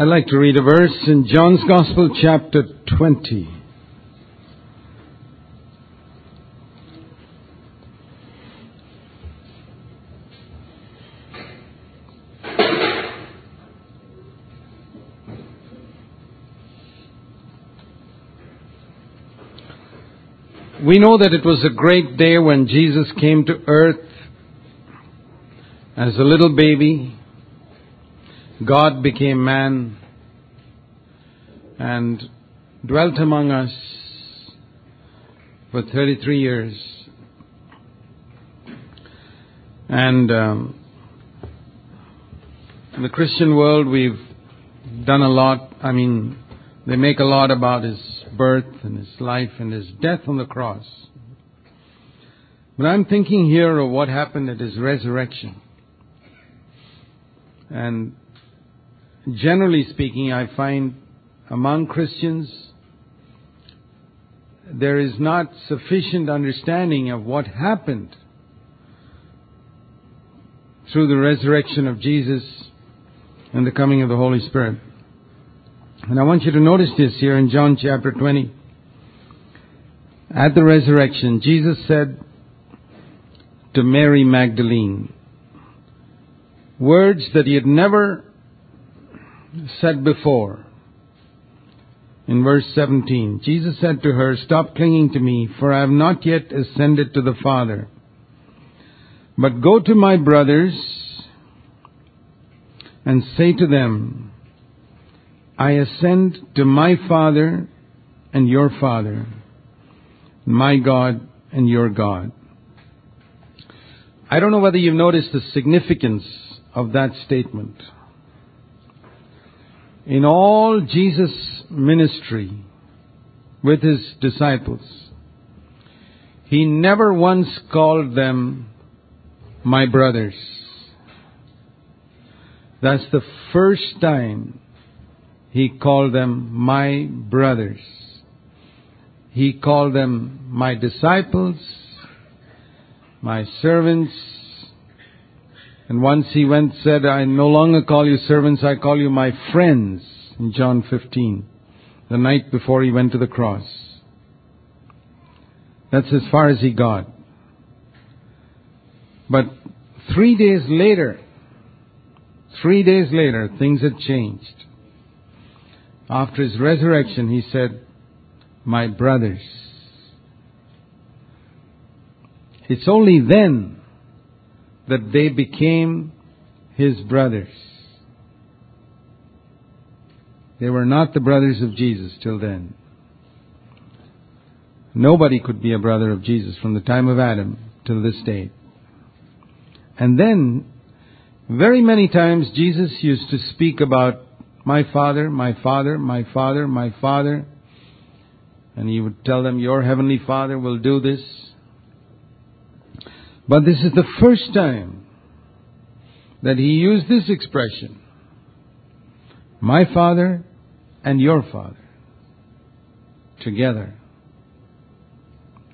I'd like to read a verse in John's Gospel, chapter 20. We know that it was a great day when Jesus came to earth as a little baby. God became man and dwelt among us for 33 years. And um, in the Christian world, we've done a lot. I mean, they make a lot about his birth and his life and his death on the cross. But I'm thinking here of what happened at his resurrection. And generally speaking, I find among Christians there is not sufficient understanding of what happened through the resurrection of Jesus and the coming of the Holy Spirit. And I want you to notice this here in John chapter 20. At the resurrection, Jesus said to Mary Magdalene words that he had never said before. In verse 17, Jesus said to her, Stop clinging to me, for I have not yet ascended to the Father. But go to my brothers and say to them, I ascend to my Father and your Father, my God and your God. I don't know whether you've noticed the significance of that statement. In all Jesus' ministry with his disciples, he never once called them my brothers. That's the first time he called them my brothers. He called them my disciples, my servants, and once he went said, I no longer call you servants, I call you my friends, in John 15, the night before he went to the cross. That's as far as he got. But three days later, three days later, things had changed. After his resurrection, he said, My brothers. It's only then that they became his brothers. They were not the brothers of Jesus till then. Nobody could be a brother of Jesus from the time of Adam till this day. And then, very many times Jesus used to speak about my father, my father, my father, my father. And he would tell them, Your heavenly father will do this. But this is the first time that he used this expression my father and your father together.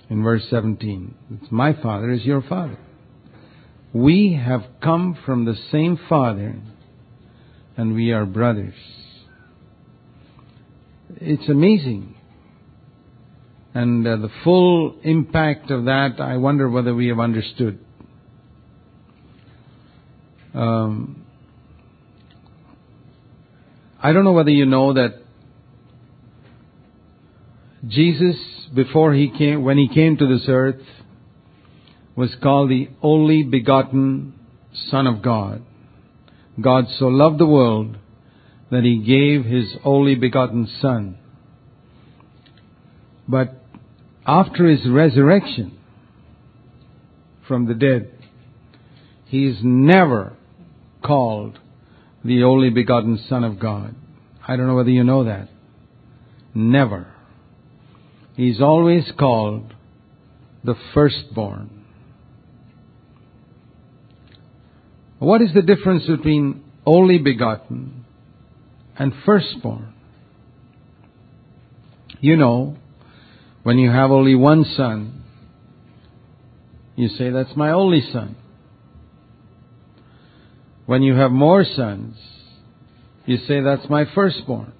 In verse 17, it's my father is your father. We have come from the same father and we are brothers. It's amazing. And uh, the full impact of that, I wonder whether we have understood. Um, I don't know whether you know that Jesus, before he came, when he came to this earth, was called the only begotten Son of God. God so loved the world that he gave his only begotten Son. But after his resurrection from the dead, he is never called the only begotten Son of God. I don't know whether you know that. Never. He's always called the firstborn. What is the difference between only begotten and firstborn? You know, when you have only one son, you say, That's my only son. When you have more sons, You say, That's my firstborn.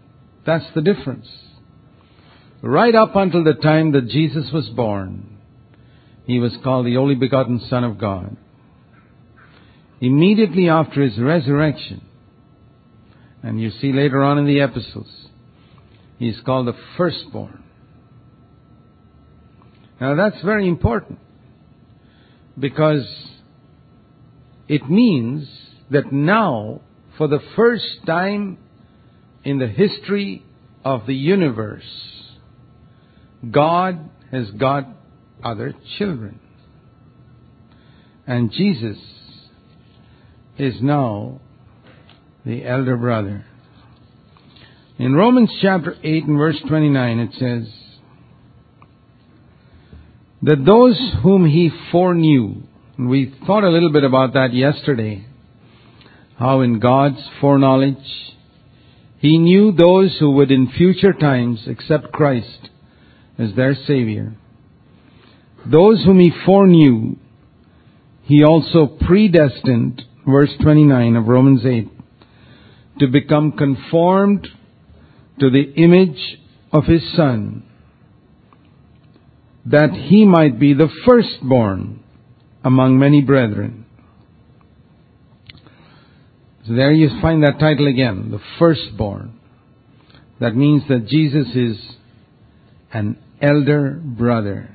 That's the difference. Right up until the time that Jesus was born, he was called the only begotten Son of God. Immediately after his resurrection, and you see later on in the epistles, he's called the firstborn. Now that's very important because it means that now, for the first time in the history of the universe, God has got other children. And Jesus is now the elder brother. In Romans chapter 8 and verse 29 it says, that those whom he foreknew, we thought a little bit about that yesterday, how in God's foreknowledge, he knew those who would in future times accept Christ as their Savior. Those whom he foreknew, he also predestined, verse 29 of Romans 8, to become conformed to the image of his Son, that he might be the firstborn among many brethren. So there you find that title again, the firstborn. That means that Jesus is an elder brother.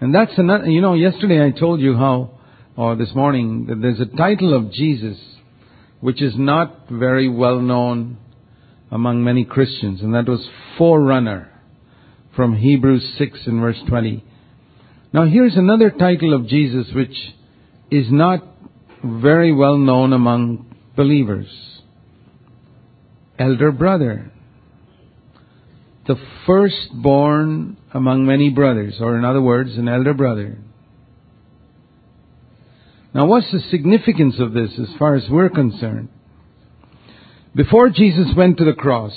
And that's another, you know, yesterday I told you how, or this morning, that there's a title of Jesus which is not very well known among many Christians, and that was forerunner from Hebrews 6 and verse 20. Now here's another title of Jesus which is not very well known among believers. Elder brother. The firstborn among many brothers, or in other words, an elder brother. Now what's the significance of this as far as we're concerned? Before Jesus went to the cross,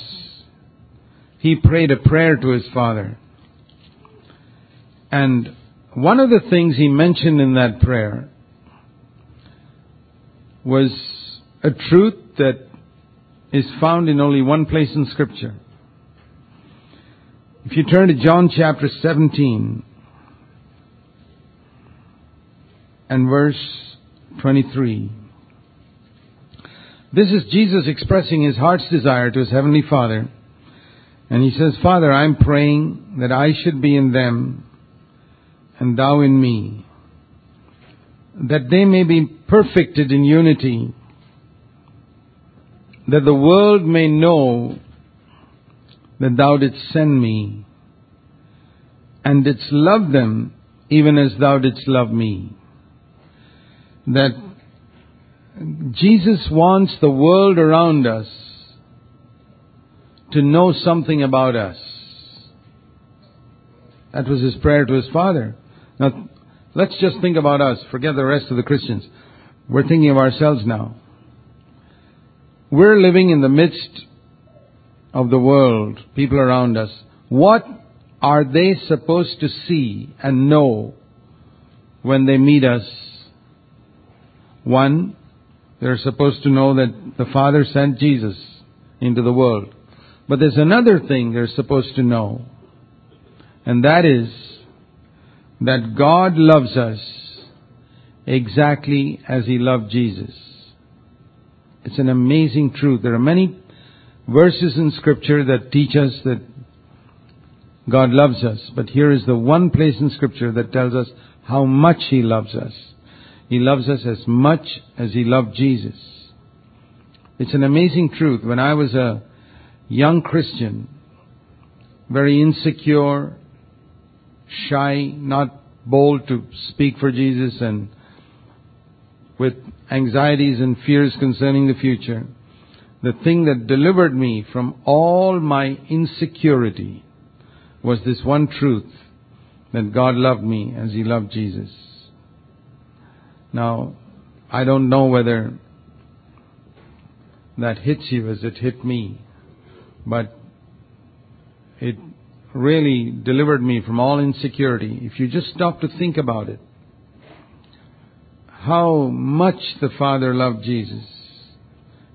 he prayed a prayer to his Father. And one of the things he mentioned in that prayer was a truth that is found in only one place in Scripture. If you turn to John chapter 17 and verse 23, this is Jesus expressing his heart's desire to his heavenly Father. And he says, Father, I'm praying that I should be in them and thou in me, that they may be perfected in unity, that the world may know that thou didst send me, and didst love them even as thou didst love me. That Jesus wants the world around us to know something about us. That was his prayer to his Father. Now, let's just think about us. Forget the rest of the Christians. We're thinking of ourselves now. We're living in the midst of the world, people around us. What are they supposed to see and know when they meet us? One, they're supposed to know that the Father sent Jesus into the world. But there's another thing they're supposed to know, and that is that God loves us exactly as He loved Jesus. It's an amazing truth. There are many verses in Scripture that teach us that God loves us, but here is the one place in Scripture that tells us how much He loves us. He loves us as much as He loved Jesus. It's an amazing truth. When I was a young Christian, very insecure, shy, not bold to speak for Jesus, and with anxieties and fears concerning the future, the thing that delivered me from all my insecurity was this one truth that God loved me as He loved Jesus. Now, I don't know whether that hits you as it hit me, but it really delivered me from all insecurity. If you just stop to think about it, how much the Father loved Jesus.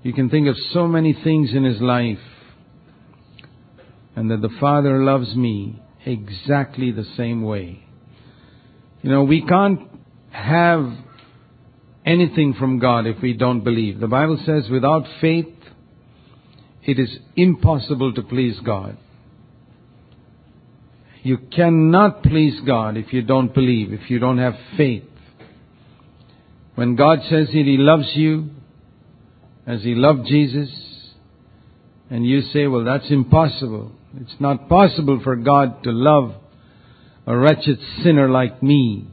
You can think of so many things in his life. And that the Father loves me exactly the same way. You know, we can't have anything from God if we don't believe. The Bible says without faith, it is impossible to please God. You cannot please God if you don't believe, if you don't have faith. When God says that He loves you as He loved Jesus, and you say, well, that's impossible. It's not possible for God to love a wretched sinner like me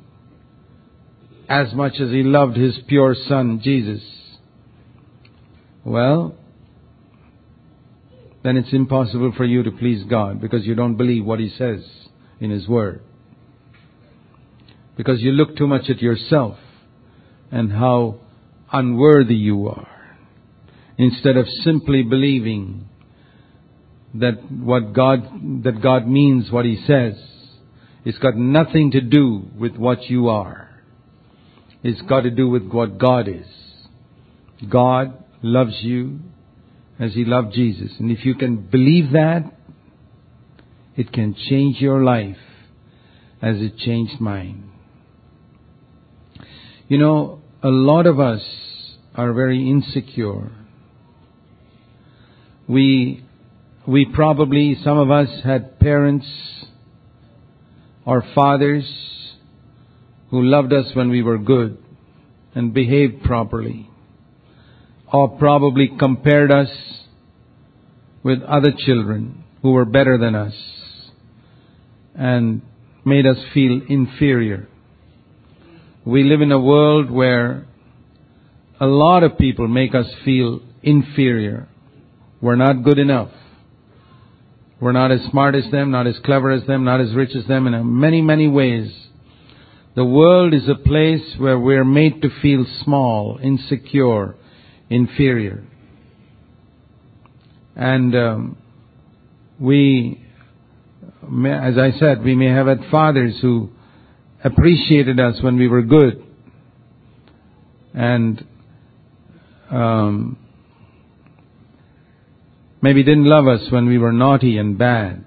as much as He loved His pure Son, Jesus. Well, then it's impossible for you to please God because you don't believe what He says in His Word. Because you look too much at yourself and how unworthy you are instead of simply believing that what God, that God means what He says. It's got nothing to do with what you are. It's got to do with what God is. God loves you as He loved Jesus. And if you can believe that, it can change your life as it changed mine. You know, a lot of us are very insecure. We, we probably, some of us had parents or fathers who loved us when we were good and behaved properly or probably compared us with other children who were better than us and made us feel inferior. We live in a world where a lot of people make us feel inferior. We're not good enough. We're not as smart as them, not as clever as them, not as rich as them in many, many ways. The world is a place where we're made to feel small, insecure, inferior. And um, we, as I said, we may have had fathers who appreciated us when we were good. And um, maybe didn't love us when we were naughty and bad.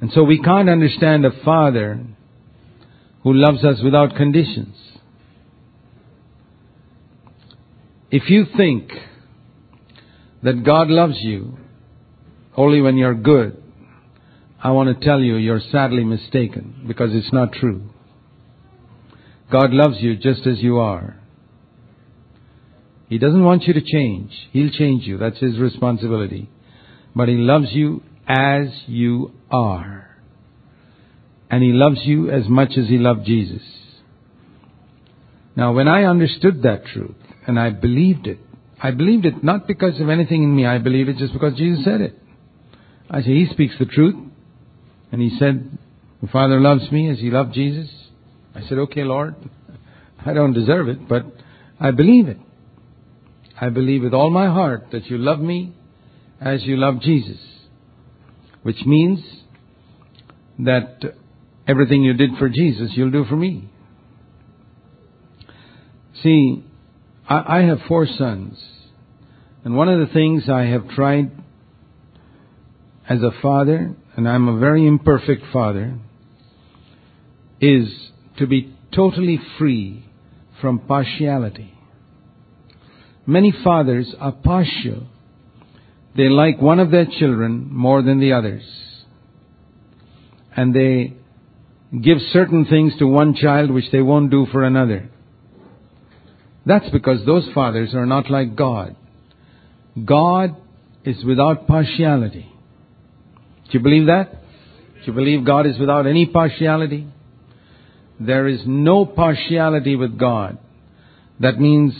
And so we can't understand a father who loves us without conditions. If you think that God loves you only when you're good, I want to tell you you're sadly mistaken because it's not true. God loves you just as you are. He doesn't want you to change. He'll change you. That's His responsibility. But He loves you as you are. And He loves you as much as He loved Jesus. Now, when I understood that truth, and I believed it, I believed it not because of anything in me, I believed it just because Jesus said it. I said, He speaks the truth. And He said, The Father loves me as He loved Jesus. I said, Okay, Lord, I don't deserve it, but I believe it. I believe with all my heart that you love me as you love Jesus. Which means that everything you did for Jesus, you'll do for me. See, I, I have four sons. And one of the things I have tried as a father, and I'm a very imperfect father, is to be totally free from partiality. Many fathers are partial. They like one of their children more than the others. And they give certain things to one child which they won't do for another. That's because those fathers are not like God. God is without partiality. Do you believe that? Do you believe God is without any partiality? There is no partiality with God. That means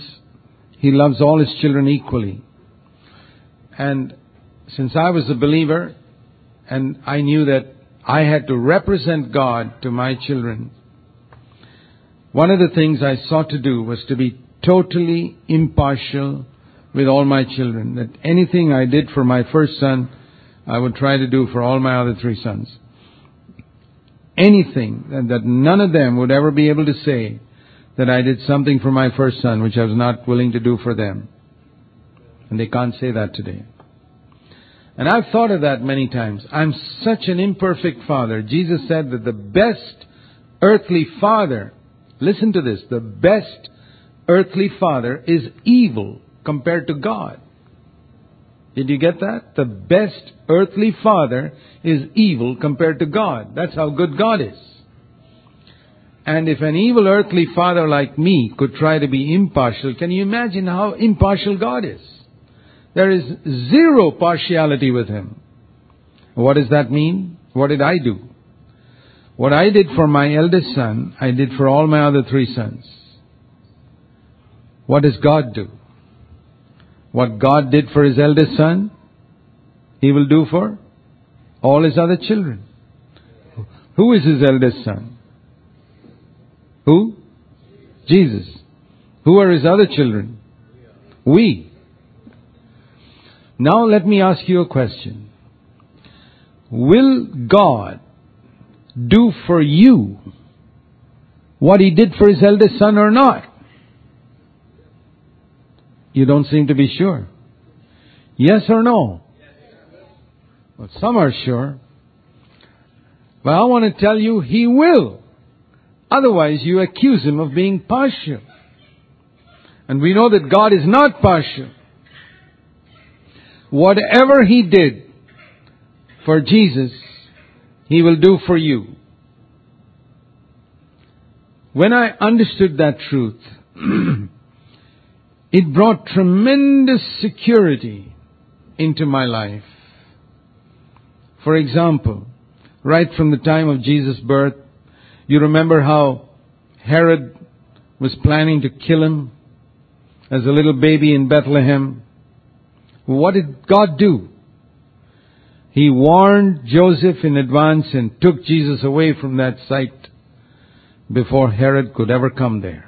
he loves all His children equally. And since I was a believer and I knew that I had to represent God to my children, one of the things I sought to do was to be totally impartial with all my children. That anything I did for my first son, I would try to do for all my other three sons. Anything, and that none of them would ever be able to say that I did something for my first son which I was not willing to do for them. And they can't say that today. And I've thought of that many times. I'm such an imperfect father. Jesus said that the best earthly father, listen to this, the best earthly father is evil compared to God. Did you get that? The best earthly father is evil compared to God. That's how good God is. And if an evil earthly father like me could try to be impartial, can you imagine how impartial God is? There is zero partiality with him. What does that mean? What did I do? What I did for my eldest son, I did for all my other three sons. What does God do? What God did for his eldest son, he will do for all his other children. Who is his eldest son? Who? Jesus. Who are his other children? We. Now let me ask you a question. Will God do for you what he did for his eldest son or not? You don't seem to be sure. Yes or no? Well, some are sure. But I want to tell you, he will. Otherwise, you accuse him of being partial. And we know that God is not partial. Whatever He did for Jesus, He will do for you. When I understood that truth, it brought tremendous security into my life. For example, right from the time of Jesus' birth, you remember how Herod was planning to kill him as a little baby in Bethlehem. What did God do? He warned Joseph in advance and took Jesus away from that site before Herod could ever come there.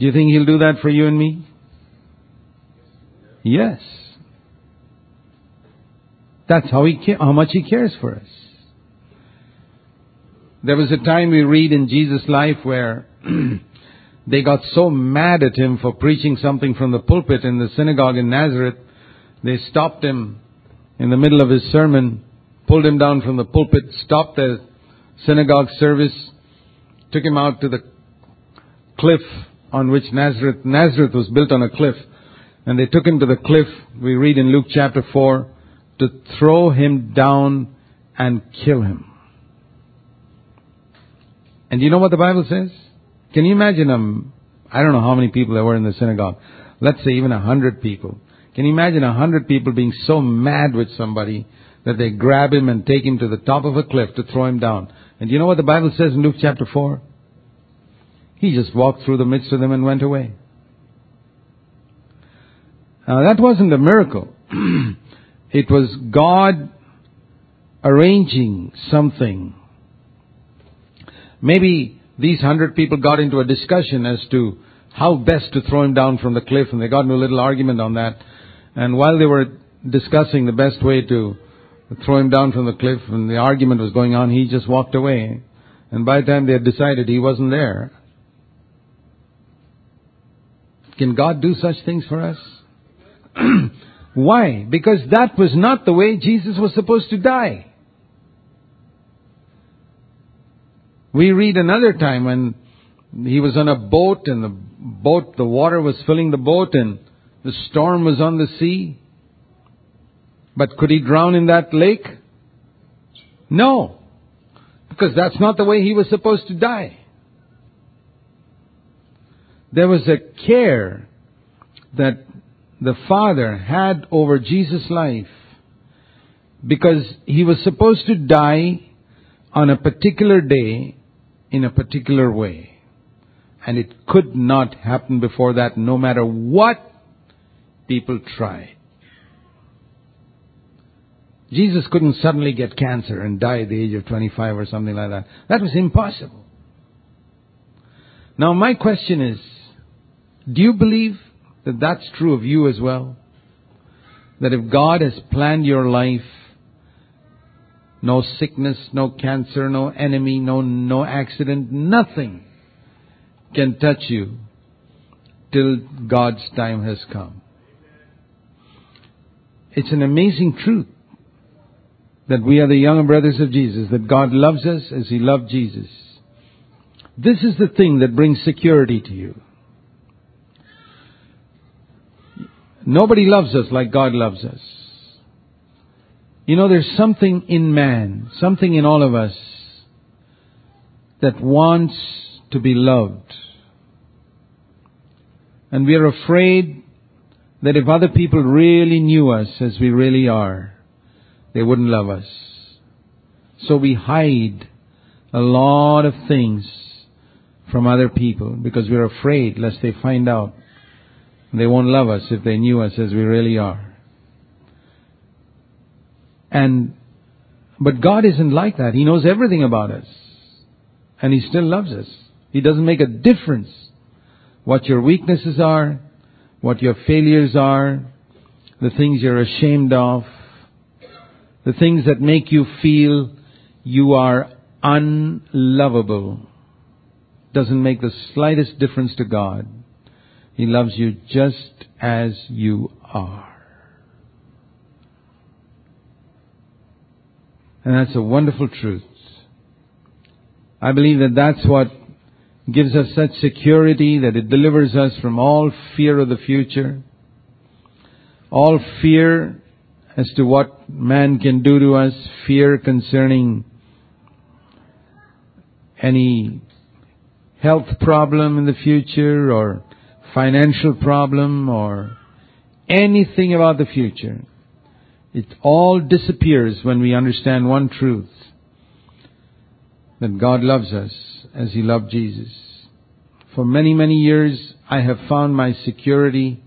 Do you think He'll do that for you and me? Yes. That's how he how much he cares for us. There was a time we read in Jesus' life where They got so mad at him for preaching something from the pulpit in the synagogue in Nazareth, they stopped him in the middle of his sermon, pulled him down from the pulpit, stopped the synagogue service, took him out to the cliff on which Nazareth, Nazareth was built on a cliff. And they took him to the cliff, we read in Luke chapter 4, to throw him down and kill him. And you know what the Bible says? Can you imagine um I don't know how many people there were in the synagogue. Let's say even a hundred people. Can you imagine a hundred people being so mad with somebody that they grab him and take him to the top of a cliff to throw him down? And you know what the Bible says in Luke chapter 4? He just walked through the midst of them and went away. Now that wasn't a miracle. it was God arranging something. Maybe these hundred people got into a discussion as to how best to throw him down from the cliff, and they got into a little argument on that. And while they were discussing the best way to throw him down from the cliff, and the argument was going on, he just walked away. And by the time they had decided he wasn't there, can God do such things for us? Why? Because that was not the way Jesus was supposed to die. We read another time when he was on a boat and the boat, the water was filling the boat and the storm was on the sea. But could he drown in that lake? No. Because that's not the way he was supposed to die. There was a care that the Father had over Jesus' life because he was supposed to die on a particular day in a particular way. And it could not happen before that no matter what people tried. Jesus couldn't suddenly get cancer and die at the age of 25 or something like that. That was impossible. Now my question is, do you believe that that's true of you as well? That if God has planned your life no sickness, no cancer, no enemy, no, no accident, nothing can touch you till God's time has come. It's an amazing truth that we are the younger brothers of Jesus, that God loves us as He loved Jesus. This is the thing that brings security to you. Nobody loves us like God loves us. You know, there's something in man, something in all of us that wants to be loved. And we are afraid that if other people really knew us as we really are, they wouldn't love us. So we hide a lot of things from other people because we're afraid lest they find out. They won't love us if they knew us as we really are. And, but God isn't like that. He knows everything about us. And He still loves us. He doesn't make a difference what your weaknesses are, what your failures are, the things you're ashamed of, the things that make you feel you are unlovable. Doesn't make the slightest difference to God. He loves you just as you are. And that's a wonderful truth. I believe that that's what gives us such security that it delivers us from all fear of the future, all fear as to what man can do to us, fear concerning any health problem in the future or financial problem or anything about the future. It all disappears when we understand one truth that God loves us as He loved Jesus. For many, many years, I have found my security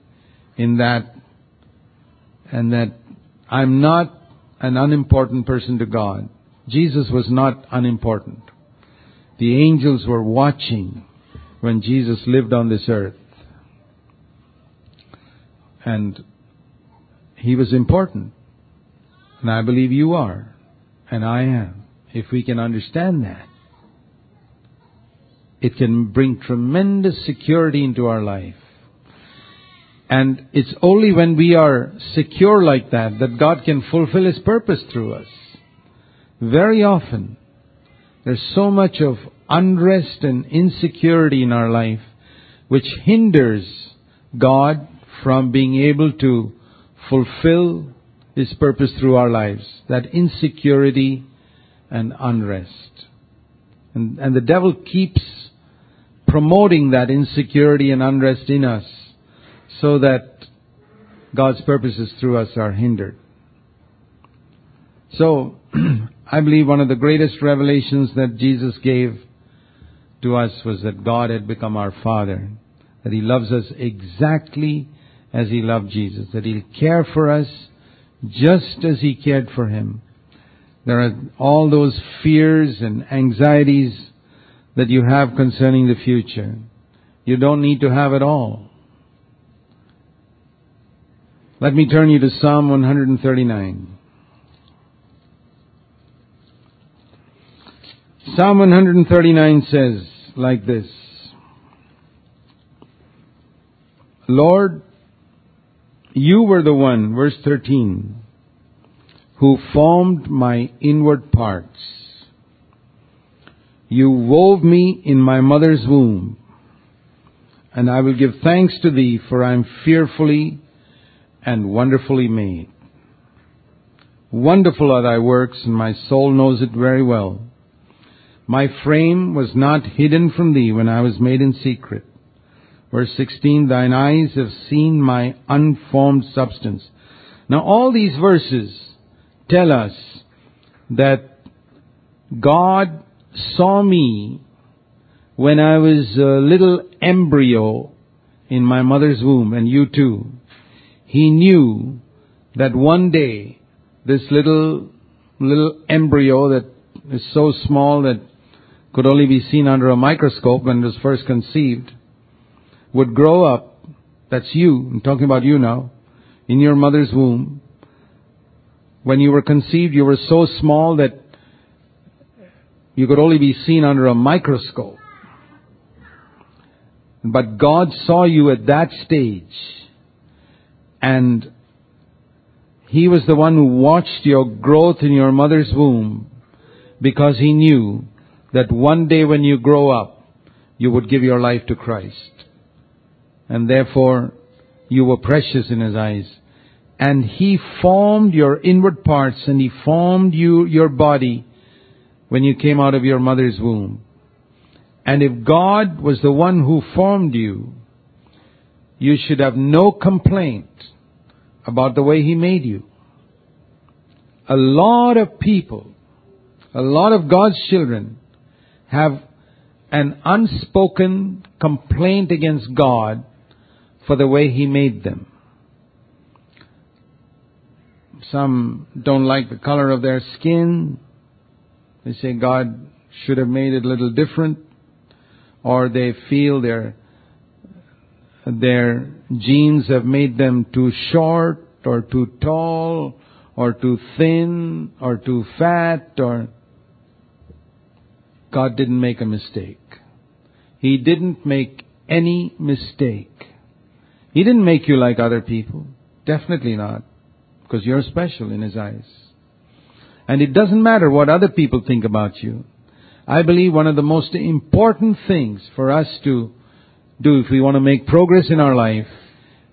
in that and that I'm not an unimportant person to God. Jesus was not unimportant. The angels were watching when Jesus lived on this earth. And He was important. And I believe you are. And I am. If we can understand that, it can bring tremendous security into our life. And it's only when we are secure like that that God can fulfill His purpose through us. Very often, there's so much of unrest and insecurity in our life which hinders God from being able to fulfill his purpose through our lives. That insecurity and unrest. And, and the devil keeps promoting that insecurity and unrest in us so that God's purposes through us are hindered. So, I believe one of the greatest revelations that Jesus gave to us was that God had become our Father, that He loves us exactly as He loved Jesus, that He'll care for us just as He cared for him. There are all those fears and anxieties that you have concerning the future. You don't need to have it all. Let me turn you to Psalm 139. Psalm 139 says like this, Lord, you were the one, verse 13, who formed my inward parts. You wove me in my mother's womb, and I will give thanks to thee, for I am fearfully and wonderfully made. Wonderful are thy works, and my soul knows it very well. My frame was not hidden from thee when I was made in secret Verse 16, thine eyes have seen my unformed substance. Now all these verses tell us that God saw me when I was a little embryo in my mother's womb, and you too. He knew that one day this little, little embryo that is so small that could only be seen under a microscope when it was first conceived, would grow up, that's you, I'm talking about you now, in your mother's womb. When you were conceived, you were so small that you could only be seen under a microscope. But God saw you at that stage and He was the one who watched your growth in your mother's womb because He knew that one day when you grow up, you would give your life to Christ. And therefore, you were precious in His eyes. And He formed your inward parts and He formed you, your body when you came out of your mother's womb. And if God was the one who formed you, you should have no complaint about the way He made you. A lot of people, a lot of God's children have an unspoken complaint against God for the way He made them. Some don't like the color of their skin. They say God should have made it a little different. Or they feel their, their genes have made them too short or too tall or too thin or too fat or God didn't make a mistake. He didn't make any mistake. He didn't make you like other people. Definitely not. Because you're special in His eyes. And it doesn't matter what other people think about you. I believe one of the most important things for us to do if we want to make progress in our life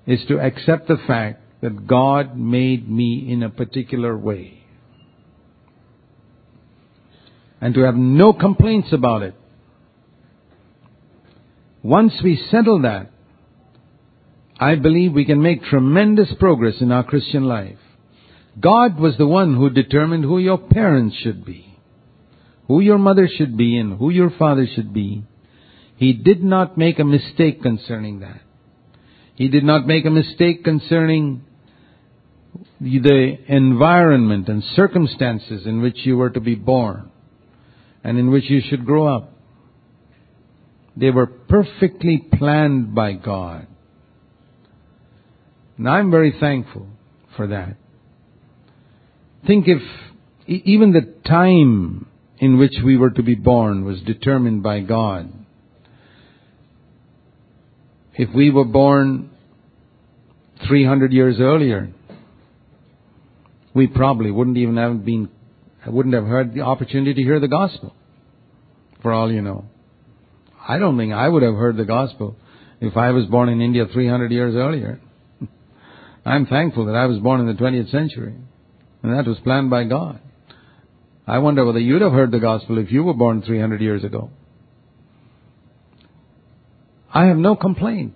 is to accept the fact that God made me in a particular way. And to have no complaints about it. Once we settle that, I believe we can make tremendous progress in our Christian life. God was the one who determined who your parents should be, who your mother should be, and who your father should be. He did not make a mistake concerning that. He did not make a mistake concerning the environment and circumstances in which you were to be born and in which you should grow up. They were perfectly planned by God. And I'm very thankful for that. Think if even the time in which we were to be born was determined by God. If we were born 300 years earlier, we probably wouldn't even have been, I wouldn't have heard the opportunity to hear the gospel. For all you know. I don't think I would have heard the gospel if I was born in India 300 years earlier. I'm thankful that I was born in the 20th century. And that was planned by God. I wonder whether you'd have heard the gospel if you were born 300 years ago. I have no complaint.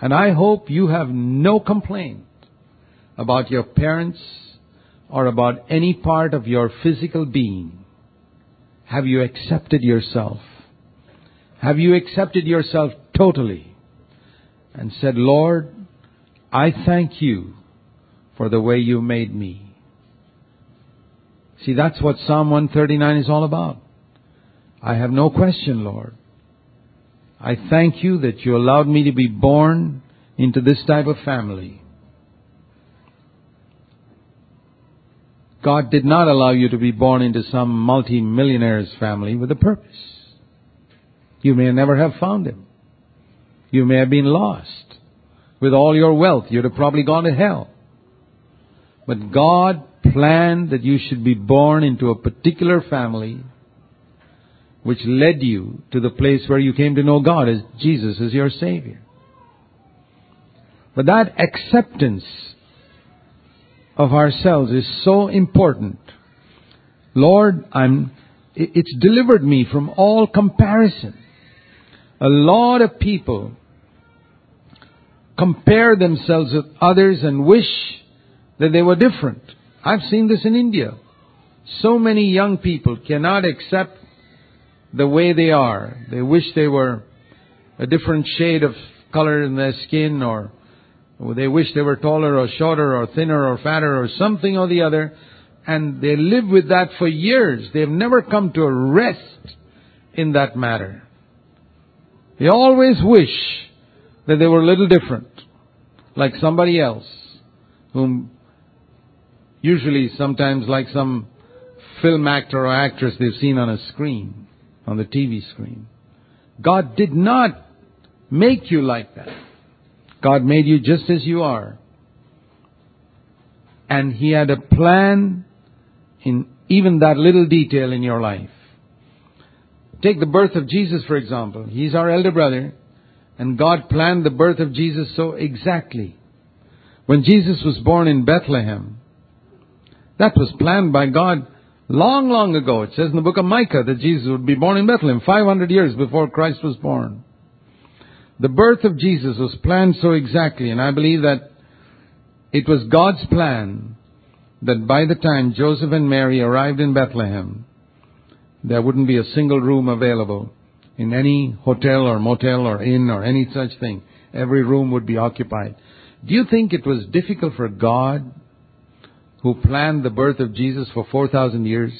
And I hope you have no complaint about your parents or about any part of your physical being. Have you accepted yourself? Have you accepted yourself totally and said, Lord, I thank you for the way you made me. See, that's what Psalm 139 is all about. I have no question, Lord. I thank you that you allowed me to be born into this type of family. God did not allow you to be born into some multi-millionaire's family with a purpose. You may never have found him. You may have been lost. With all your wealth, you'd have probably gone to hell. But God planned that you should be born into a particular family which led you to the place where you came to know God as Jesus as your Savior. But that acceptance of ourselves is so important. Lord, I'm, it's delivered me from all comparison. A lot of people compare themselves with others and wish that they were different. I've seen this in India. So many young people cannot accept the way they are. They wish they were a different shade of color in their skin or they wish they were taller or shorter or thinner or fatter or something or the other. And they live with that for years. They've never come to a rest in that matter. They always wish that they were a little different, like somebody else, whom usually sometimes like some film actor or actress they've seen on a screen, on the TV screen. God did not make you like that. God made you just as you are. And He had a plan in even that little detail in your life. Take the birth of Jesus, for example. He's our elder brother, and God planned the birth of Jesus so exactly. When Jesus was born in Bethlehem, that was planned by God long, long ago. It says in the book of Micah that Jesus would be born in Bethlehem 500 years before Christ was born. The birth of Jesus was planned so exactly, and I believe that it was God's plan that by the time Joseph and Mary arrived in Bethlehem, there wouldn't be a single room available in any hotel or motel or inn or any such thing. Every room would be occupied. Do you think it was difficult for God, who planned the birth of Jesus for 4,000 years,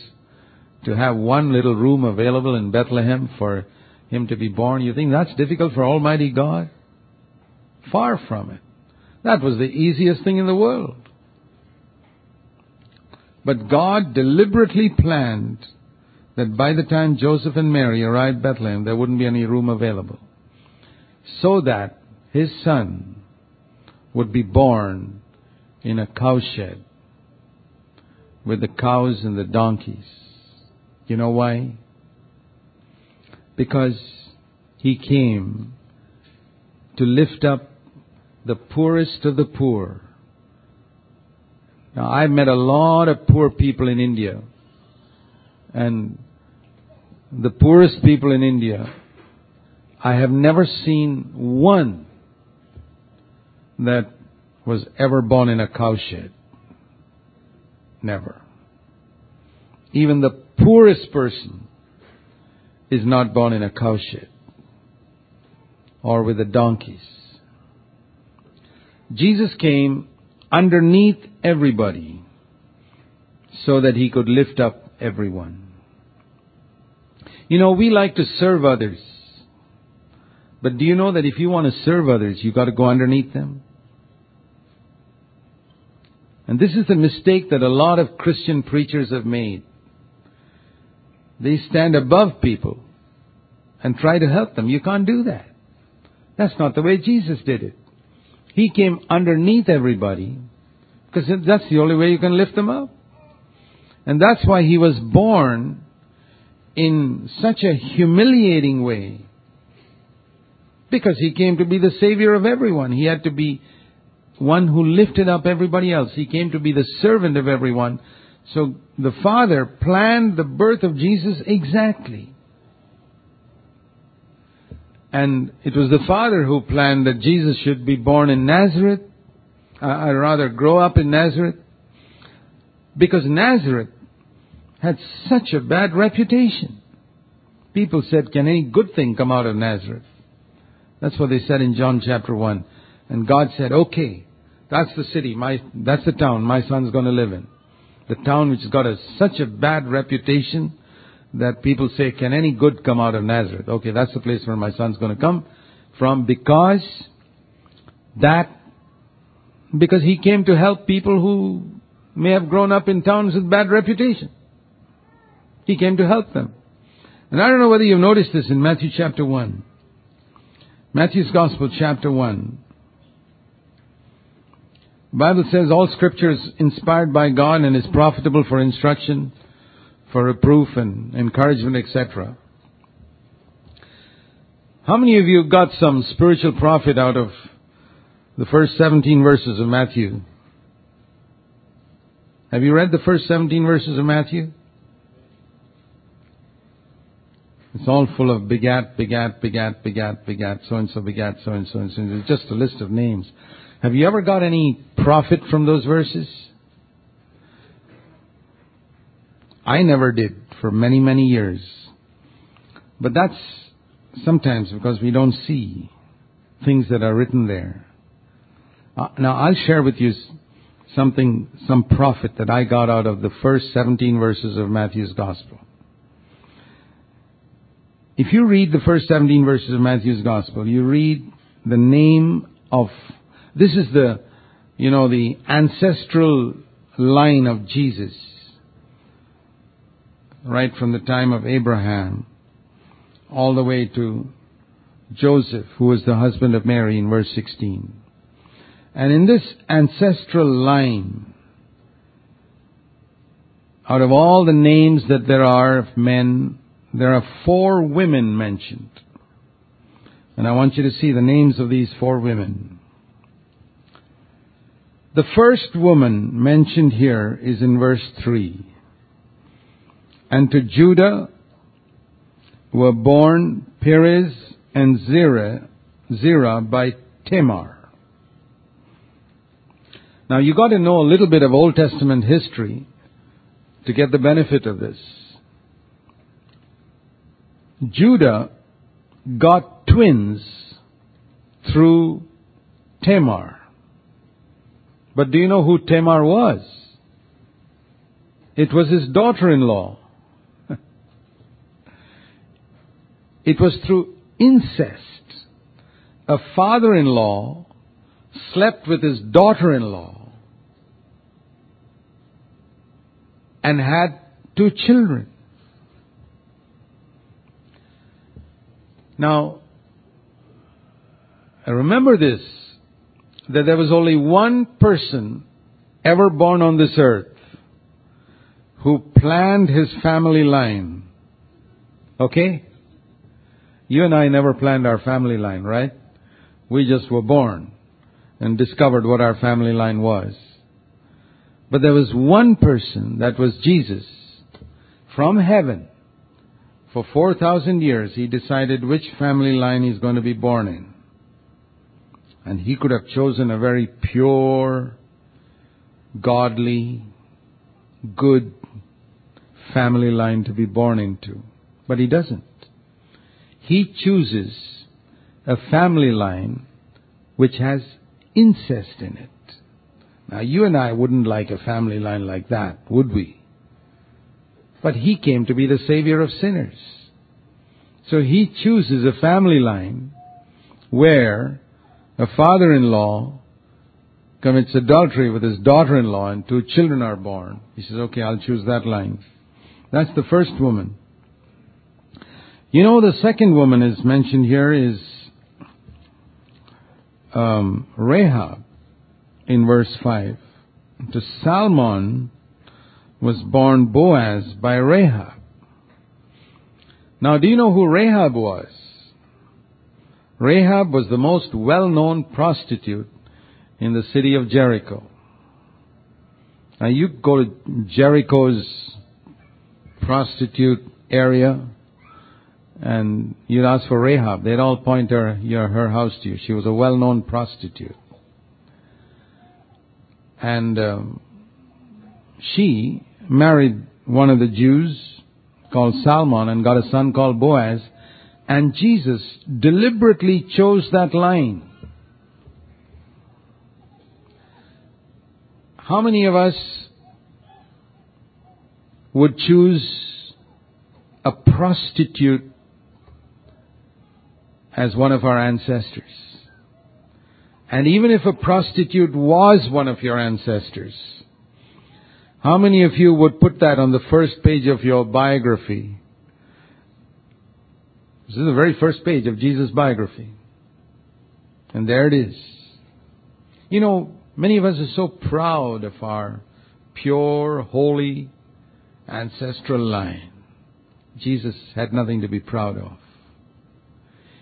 to have one little room available in Bethlehem for him to be born. You think that's difficult for Almighty God? Far from it. That was the easiest thing in the world. But God deliberately planned that by the time Joseph and Mary arrived Bethlehem, there wouldn't be any room available. So that his son would be born in a cowshed with the cows and the donkeys. You know why? because he came to lift up the poorest of the poor. Now, I've met a lot of poor people in India, and the poorest people in India, I have never seen one that was ever born in a cowshed. Never. Even the poorest person is not born in a cowshed or with the donkeys. Jesus came underneath everybody so that he could lift up everyone. You know, we like to serve others. But do you know that if you want to serve others, you've gotta go underneath them? And this is the mistake that a lot of Christian preachers have made. They stand above people and try to help them. You can't do that. That's not the way Jesus did it. He came underneath everybody because that's the only way you can lift them up. And that's why he was born in such a humiliating way. Because he came to be the savior of everyone. He had to be one who lifted up everybody else. He came to be the servant of everyone so the Father planned the birth of Jesus exactly. And it was the Father who planned that Jesus should be born in Nazareth, uh, or rather grow up in Nazareth, because Nazareth had such a bad reputation. People said, can any good thing come out of Nazareth? That's what they said in John chapter 1. And God said, okay, that's the city, my, that's the town my son's gonna live in the town which has got a, such a bad reputation that people say, can any good come out of Nazareth? Okay, that's the place where my son's going to come from because that, because he came to help people who may have grown up in towns with bad reputation. He came to help them. And I don't know whether you've noticed this in Matthew chapter 1. Matthew's Gospel chapter 1. The Bible says all scripture is inspired by God and is profitable for instruction, for reproof and encouragement, etc. How many of you got some spiritual profit out of the first 17 verses of Matthew? Have you read the first 17 verses of Matthew? It's all full of begat, begat, begat, begat, begat, so and so begat, so and so and so. It's just a list of names. Have you ever got any profit from those verses? I never did for many, many years. But that's sometimes because we don't see things that are written there. Uh, now I'll share with you something, some profit that I got out of the first 17 verses of Matthew's Gospel. If you read the first 17 verses of Matthew's Gospel, you read the name of this is the, you know, the ancestral line of Jesus. Right from the time of Abraham all the way to Joseph, who was the husband of Mary in verse 16. And in this ancestral line, out of all the names that there are of men, there are four women mentioned. And I want you to see the names of these four women. The first woman mentioned here is in verse 3. And to Judah were born Perez and Zerah, Zerah by Tamar. Now you got to know a little bit of Old Testament history to get the benefit of this. Judah got twins through Tamar. But do you know who Tamar was? It was his daughter-in-law. it was through incest. A father-in-law slept with his daughter-in-law and had two children. Now, I remember this, that there was only one person ever born on this earth who planned his family line. Okay? You and I never planned our family line, right? We just were born and discovered what our family line was. But there was one person, that was Jesus, from heaven. For 4,000 years, he decided which family line he's going to be born in. And he could have chosen a very pure, godly, good family line to be born into. But he doesn't. He chooses a family line which has incest in it. Now you and I wouldn't like a family line like that, would we? But he came to be the savior of sinners. So he chooses a family line where a father-in-law commits adultery with his daughter-in-law and two children are born. He says, okay, I'll choose that line. That's the first woman. You know, the second woman is mentioned here is um, Rahab in verse 5. To Salmon was born Boaz by Rahab. Now, do you know who Rahab was? Rahab was the most well-known prostitute in the city of Jericho. Now you go to Jericho's prostitute area and you'd ask for Rahab. They'd all point her, her house to you. She was a well-known prostitute. And um, she married one of the Jews called Salmon and got a son called Boaz. And Jesus deliberately chose that line. How many of us would choose a prostitute as one of our ancestors? And even if a prostitute was one of your ancestors, how many of you would put that on the first page of your biography? This is the very first page of Jesus' biography. And there it is. You know, many of us are so proud of our pure, holy, ancestral line. Jesus had nothing to be proud of.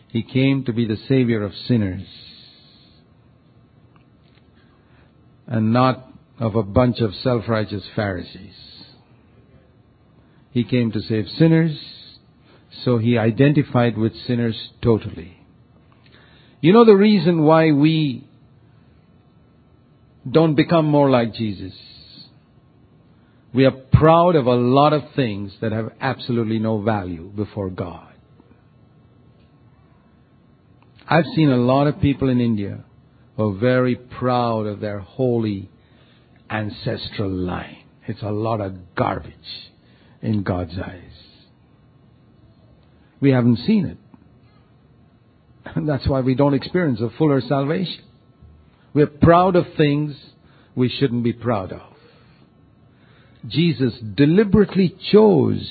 He came to be the Savior of sinners and not of a bunch of self-righteous Pharisees. He came to save sinners, so he identified with sinners totally. You know the reason why we don't become more like Jesus? We are proud of a lot of things that have absolutely no value before God. I've seen a lot of people in India who are very proud of their holy ancestral line. It's a lot of garbage in God's eyes. We haven't seen it. And that's why we don't experience a fuller salvation. We're proud of things we shouldn't be proud of. Jesus deliberately chose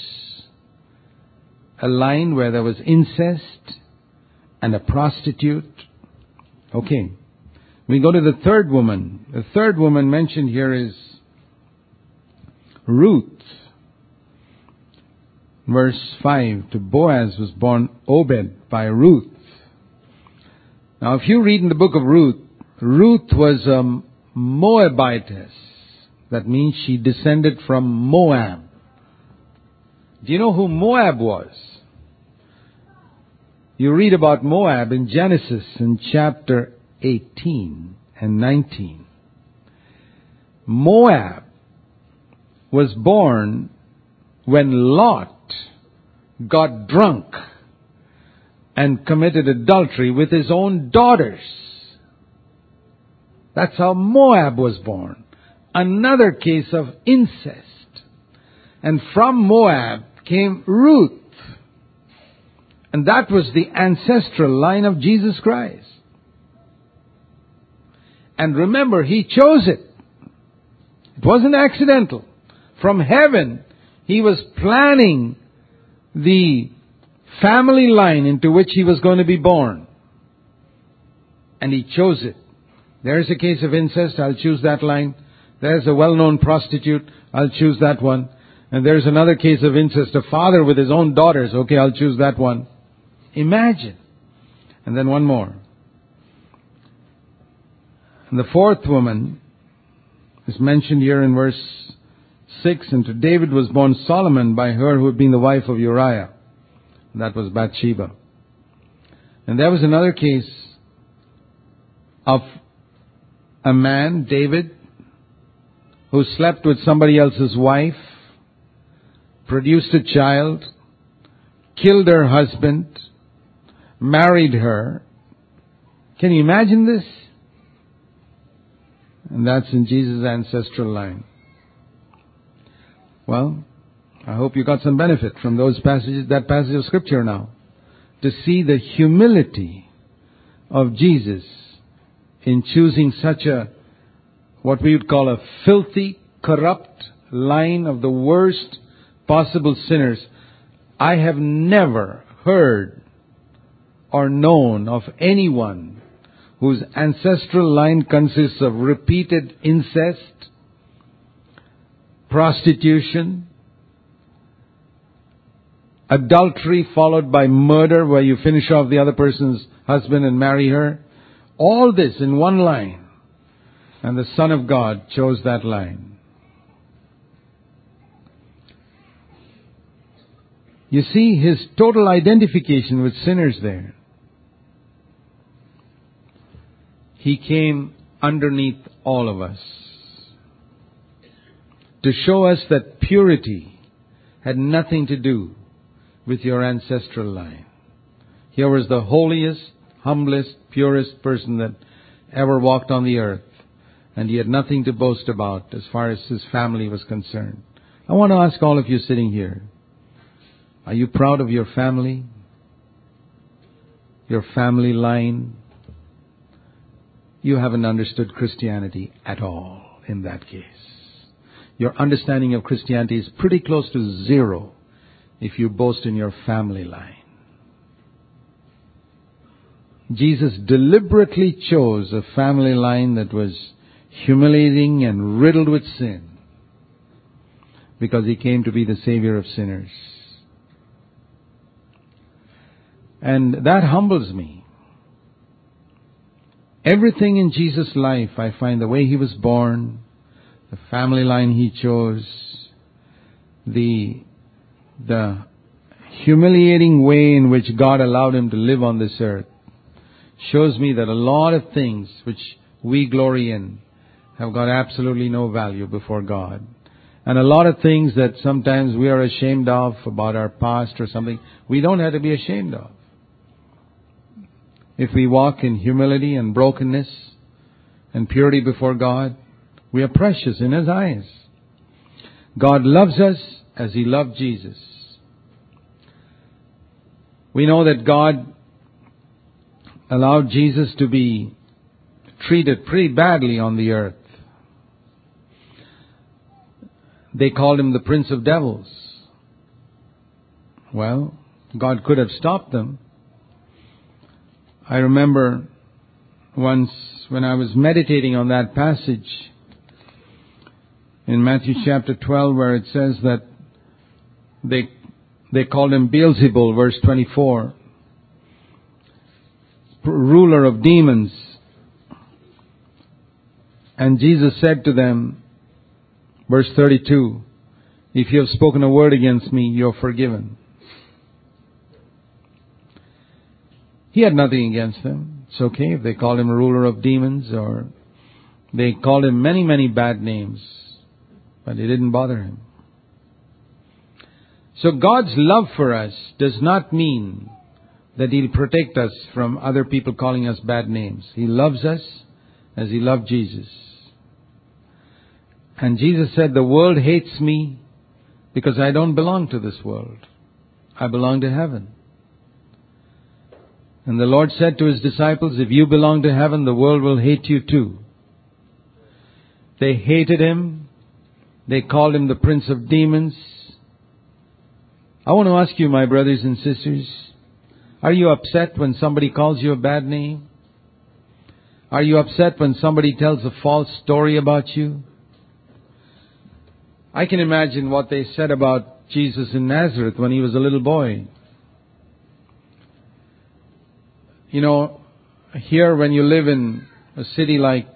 a line where there was incest and a prostitute. Okay. We go to the third woman. The third woman mentioned here is Ruth. Verse 5 To Boaz was born Obed by Ruth. Now, if you read in the book of Ruth, Ruth was a Moabitess. That means she descended from Moab. Do you know who Moab was? You read about Moab in Genesis in chapter 18 and 19. Moab was born when Lot got drunk and committed adultery with his own daughters. That's how Moab was born. Another case of incest. And from Moab came Ruth. And that was the ancestral line of Jesus Christ. And remember, He chose it. It wasn't accidental. From heaven, He was planning the family line into which He was going to be born. And He chose it. There's a case of incest, I'll choose that line. There's a well-known prostitute, I'll choose that one. And there's another case of incest, a father with his own daughters, okay, I'll choose that one. Imagine. And then one more. And the fourth woman is mentioned here in verse 6. And to David was born Solomon by her who had been the wife of Uriah. That was Bathsheba. And there was another case of a man, David, who slept with somebody else's wife, produced a child, killed her husband, married her. Can you imagine this? And that's in Jesus' ancestral line. Well, I hope you got some benefit from those passages, that passage of scripture now. To see the humility of Jesus in choosing such a, what we would call a filthy, corrupt line of the worst possible sinners. I have never heard or known of anyone whose ancestral line consists of repeated incest, prostitution, adultery followed by murder where you finish off the other person's husband and marry her, all this in one line. And the Son of God chose that line. You see his total identification with sinners there. He came underneath all of us to show us that purity had nothing to do with your ancestral line. Here was the holiest, humblest, purest person that ever walked on the earth. And he had nothing to boast about as far as his family was concerned. I want to ask all of you sitting here, are you proud of your family? Your family line? You haven't understood Christianity at all in that case. Your understanding of Christianity is pretty close to zero if you boast in your family line. Jesus deliberately chose a family line that was humiliating and riddled with sin because he came to be the savior of sinners. And that humbles me. Everything in Jesus' life, I find the way he was born, the family line he chose, the, the humiliating way in which God allowed him to live on this earth, shows me that a lot of things which we glory in have got absolutely no value before God. And a lot of things that sometimes we are ashamed of about our past or something, we don't have to be ashamed of. If we walk in humility and brokenness and purity before God, we are precious in His eyes. God loves us as He loved Jesus. We know that God allowed Jesus to be treated pretty badly on the earth. They called him the Prince of Devils. Well, God could have stopped them, I remember once when I was meditating on that passage in Matthew chapter 12 where it says that they, they called him Beelzebul, verse 24, ruler of demons. And Jesus said to them, verse 32, if you have spoken a word against me, you're forgiven. He had nothing against them. It's okay if they called him a ruler of demons or they called him many, many bad names, but it didn't bother him. So God's love for us does not mean that He'll protect us from other people calling us bad names. He loves us as He loved Jesus. And Jesus said, the world hates me because I don't belong to this world. I belong to heaven. And the Lord said to His disciples, if you belong to heaven, the world will hate you too. They hated Him. They called Him the Prince of Demons. I want to ask you, my brothers and sisters, are you upset when somebody calls you a bad name? Are you upset when somebody tells a false story about you? I can imagine what they said about Jesus in Nazareth when he was a little boy. You know, here when you live in a city like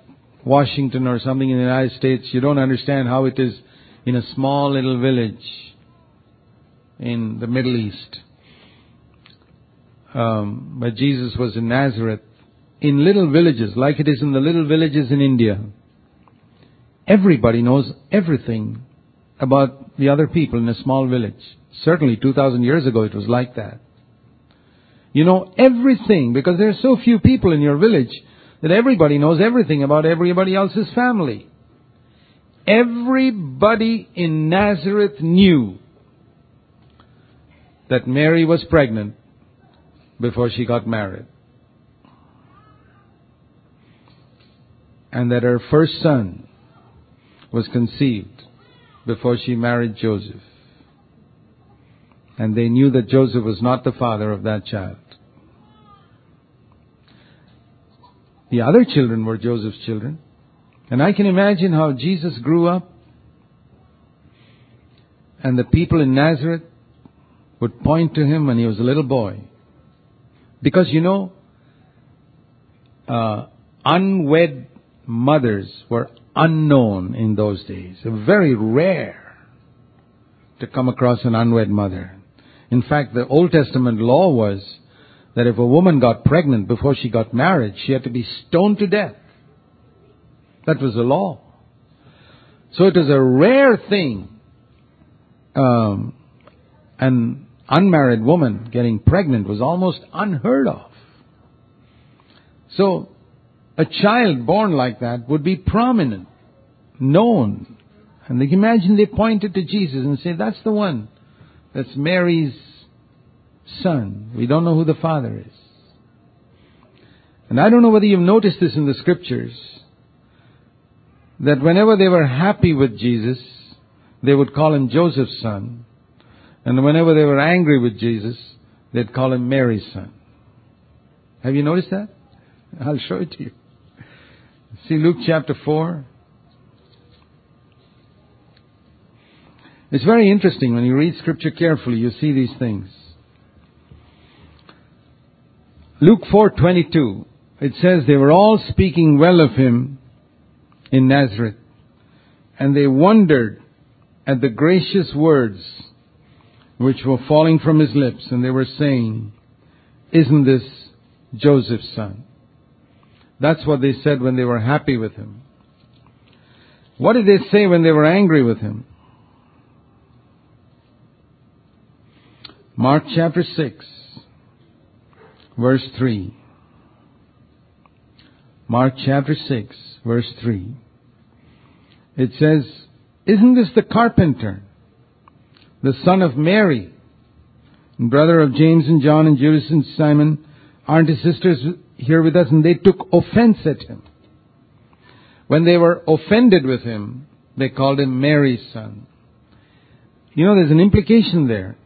Washington or something in the United States, you don't understand how it is in a small little village in the Middle East. Um, but Jesus was in Nazareth, in little villages, like it is in the little villages in India. Everybody knows everything about the other people in a small village. Certainly 2,000 years ago it was like that. You know everything because there are so few people in your village that everybody knows everything about everybody else's family. Everybody in Nazareth knew that Mary was pregnant before she got married. And that her first son was conceived before she married Joseph. And they knew that Joseph was not the father of that child. The other children were Joseph's children. And I can imagine how Jesus grew up and the people in Nazareth would point to him when he was a little boy. Because you know, uh, unwed mothers were unknown in those days. Very rare to come across an unwed mother. In fact, the Old Testament law was that if a woman got pregnant before she got married, she had to be stoned to death. That was the law. So it was a rare thing. Um, and unmarried woman getting pregnant was almost unheard of. So, a child born like that would be prominent, known. And they imagine they pointed to Jesus and say, that's the one. That's Mary's son. We don't know who the father is. And I don't know whether you've noticed this in the scriptures, that whenever they were happy with Jesus, they would call him Joseph's son. And whenever they were angry with Jesus, they'd call him Mary's son. Have you noticed that? I'll show it to you. See Luke chapter 4. It's very interesting when you read scripture carefully, you see these things. Luke 4:22 it says they were all speaking well of him in Nazareth and they wondered at the gracious words which were falling from his lips, and they were saying, Isn't this Joseph's son? That's what they said when they were happy with him. What did they say when they were angry with him? Mark chapter 6, verse 3. Mark chapter 6, verse 3. It says, Isn't this the carpenter the son of Mary, and brother of James and John and Judas and Simon, aren't his sisters here with us? And they took offense at him. When they were offended with him, they called him Mary's son. You know, there's an implication there.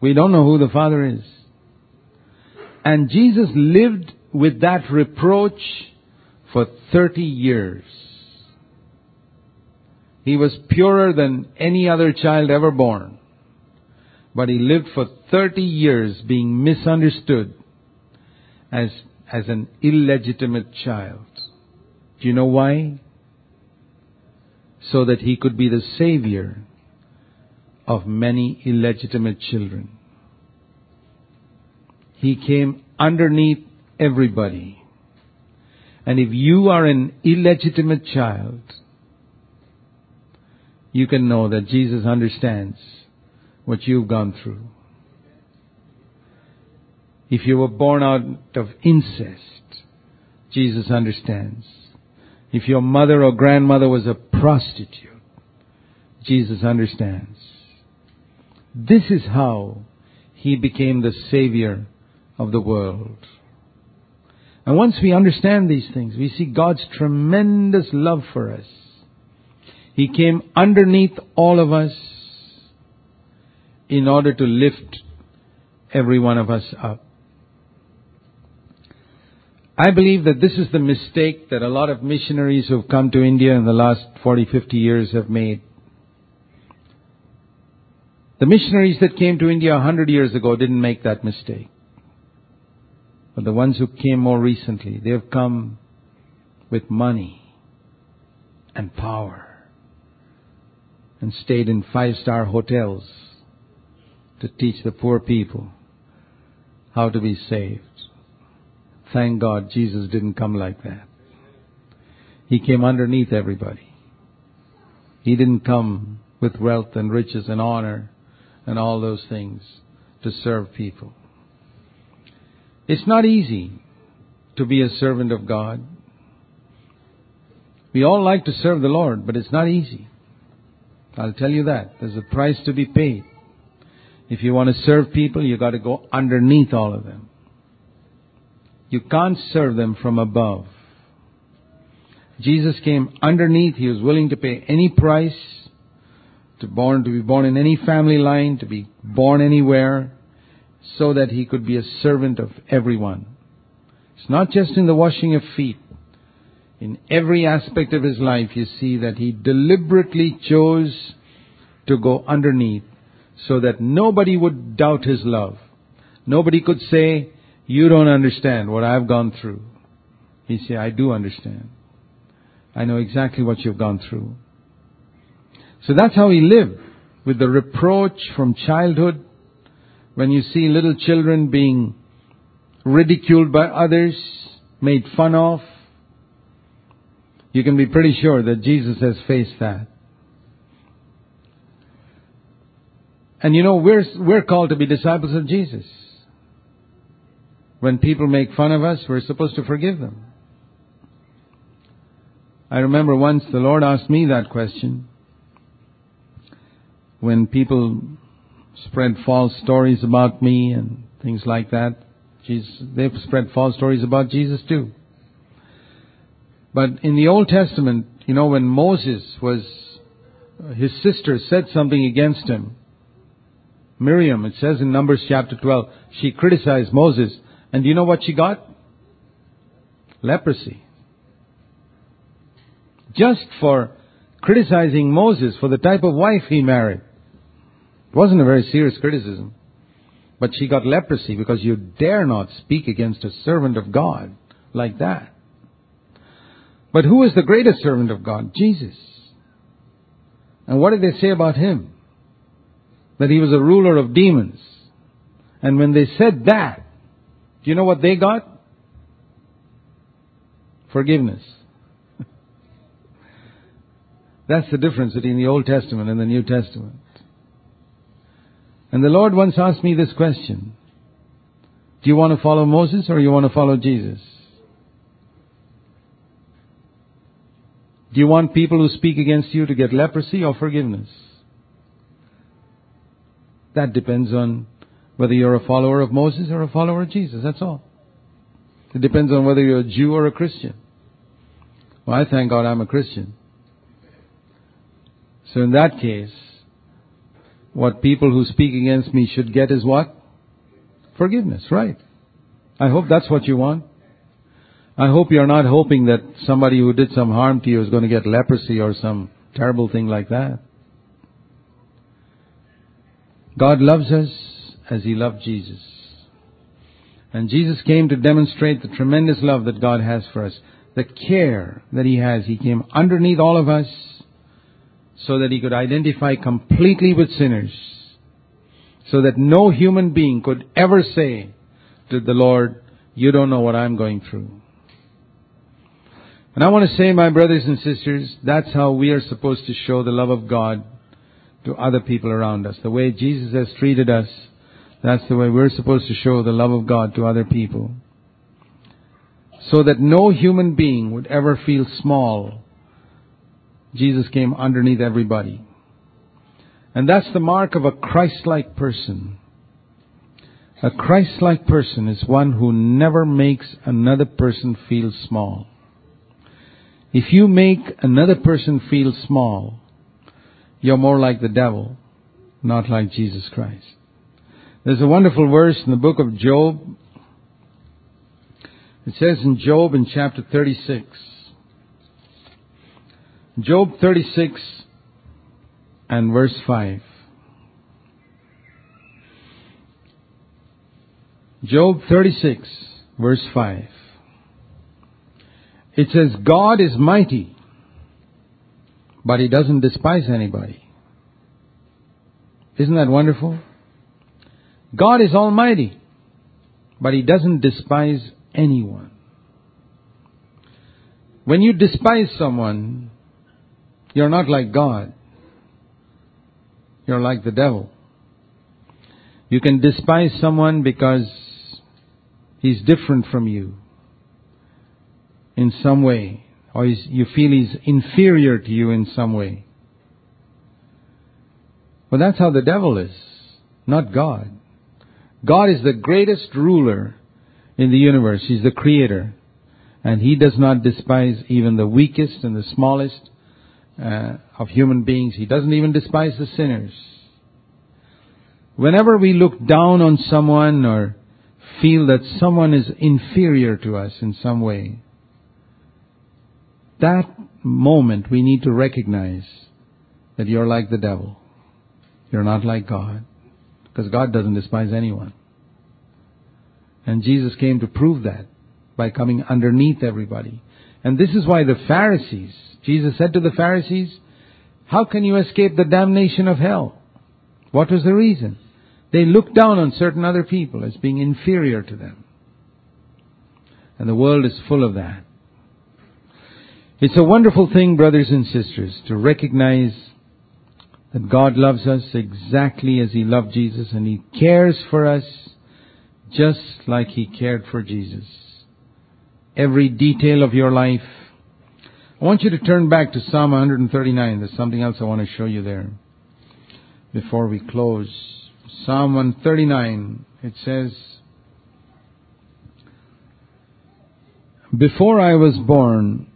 We don't know who the father is. And Jesus lived with that reproach for 30 years. He was purer than any other child ever born. But he lived for 30 years being misunderstood as, as an illegitimate child. Do you know why? So that he could be the savior of many illegitimate children. He came underneath everybody. And if you are an illegitimate child, you can know that Jesus understands what you've gone through. If you were born out of incest, Jesus understands. If your mother or grandmother was a prostitute, Jesus understands. This is how he became the Savior of the world. And once we understand these things, we see God's tremendous love for us. He came underneath all of us in order to lift every one of us up. I believe that this is the mistake that a lot of missionaries who've come to India in the last 40, 50 years have made. The missionaries that came to India a hundred years ago didn't make that mistake. But the ones who came more recently, they have come with money and power and stayed in five star hotels to teach the poor people how to be saved. Thank God Jesus didn't come like that. He came underneath everybody. He didn't come with wealth and riches and honor and all those things to serve people. It's not easy to be a servant of God. We all like to serve the Lord, but it's not easy. I'll tell you that. There's a price to be paid. If you want to serve people, you've got to go underneath all of them. You can't serve them from above. Jesus came underneath. He was willing to pay any price to born to be born in any family line, to be born anywhere, so that he could be a servant of everyone. It's not just in the washing of feet. In every aspect of his life, you see that he deliberately chose to go underneath so that nobody would doubt his love. Nobody could say, you don't understand what I've gone through. He said, I do understand. I know exactly what you've gone through. So that's how he lived, with the reproach from childhood. When you see little children being ridiculed by others, made fun of, you can be pretty sure that Jesus has faced that. And you know, we're, we're called to be disciples of Jesus. When people make fun of us, we're supposed to forgive them. I remember once the Lord asked me that question when people spread false stories about me and things like that. Jesus, they've spread false stories about Jesus too. But in the Old Testament, you know, when Moses was, uh, his sister said something against him. Miriam, it says in Numbers chapter 12, she criticized Moses. And do you know what she got? Leprosy. Just for criticizing Moses for the type of wife he married. It wasn't a very serious criticism. But she got leprosy because you dare not speak against a servant of God like that. But who is the greatest servant of God? Jesus. And what did they say about him? That he was a ruler of demons. And when they said that, do you know what they got? Forgiveness. That's the difference between the Old Testament and the New Testament. And the Lord once asked me this question. Do you want to follow Moses or you want to follow Jesus? Do you want people who speak against you to get leprosy or forgiveness? That depends on whether you're a follower of Moses or a follower of Jesus. That's all. It depends on whether you're a Jew or a Christian. Well, I thank God I'm a Christian. So in that case, what people who speak against me should get is what? Forgiveness, right. I hope that's what you want. I hope you're not hoping that somebody who did some harm to you is going to get leprosy or some terrible thing like that. God loves us as He loved Jesus. And Jesus came to demonstrate the tremendous love that God has for us, the care that He has. He came underneath all of us so that He could identify completely with sinners, so that no human being could ever say to the Lord, you don't know what I'm going through. And I want to say, my brothers and sisters, that's how we are supposed to show the love of God to other people around us. The way Jesus has treated us, that's the way we're supposed to show the love of God to other people. So that no human being would ever feel small. Jesus came underneath everybody. And that's the mark of a Christ-like person. A Christ-like person is one who never makes another person feel small. If you make another person feel small, you're more like the devil, not like Jesus Christ. There's a wonderful verse in the book of Job. It says in Job in chapter 36, Job 36 and verse 5. Job 36 verse 5. It says, God is mighty, but He doesn't despise anybody. Isn't that wonderful? God is almighty, but He doesn't despise anyone. When you despise someone, you're not like God. You're like the devil. You can despise someone because he's different from you in some way, or you feel he's inferior to you in some way. But that's how the devil is, not God. God is the greatest ruler in the universe. He's the creator. And he does not despise even the weakest and the smallest uh, of human beings. He doesn't even despise the sinners. Whenever we look down on someone or feel that someone is inferior to us in some way, that moment we need to recognize that you're like the devil. You're not like God. Because God doesn't despise anyone. And Jesus came to prove that by coming underneath everybody. And this is why the Pharisees, Jesus said to the Pharisees, how can you escape the damnation of hell? What was the reason? They looked down on certain other people as being inferior to them. And the world is full of that. It's a wonderful thing, brothers and sisters, to recognize that God loves us exactly as He loved Jesus and He cares for us just like He cared for Jesus. Every detail of your life. I want you to turn back to Psalm 139. There's something else I want to show you there before we close. Psalm 139, it says, Before I was born,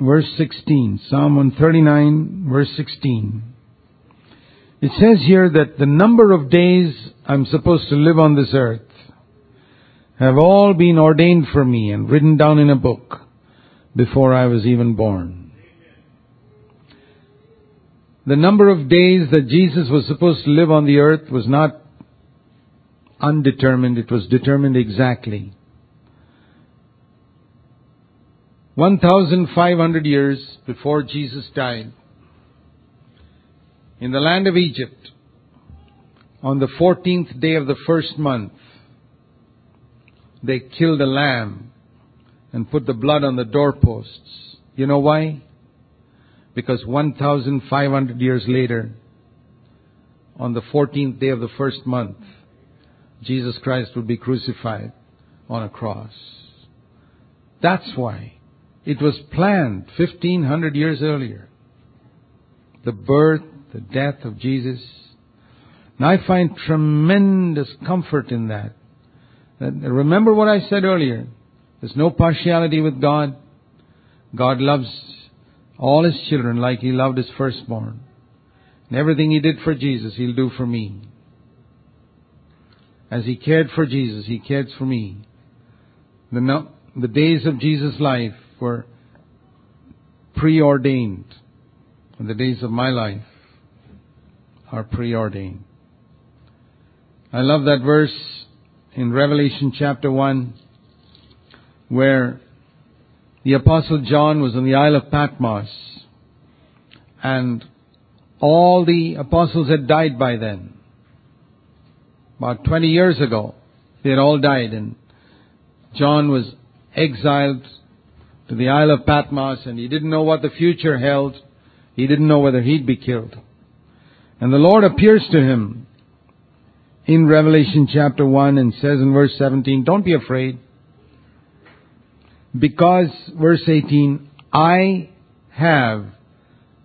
verse 16, Psalm 139, verse 16. It says here that the number of days I'm supposed to live on this earth have all been ordained for me and written down in a book before I was even born. The number of days that Jesus was supposed to live on the earth was not undetermined, it was determined exactly. 1,500 years before Jesus died, in the land of Egypt, on the 14th day of the first month, they killed a lamb and put the blood on the doorposts. You know why? Because 1,500 years later, on the 14th day of the first month, Jesus Christ would be crucified on a cross. That's why. It was planned 1500 years earlier. The birth, the death of Jesus. And I find tremendous comfort in that. Remember what I said earlier. There's no partiality with God. God loves all His children like He loved His firstborn. And everything He did for Jesus, He'll do for me. As He cared for Jesus, He cared for me. The, the days of Jesus' life were preordained. And the days of my life are preordained. I love that verse in Revelation chapter 1 where the apostle John was on the Isle of Patmos and all the apostles had died by then. About 20 years ago, they had all died and John was exiled to the Isle of Patmos and he didn't know what the future held. He didn't know whether he'd be killed. And the Lord appears to him in Revelation chapter 1 and says in verse 17, don't be afraid. Because, verse 18, I have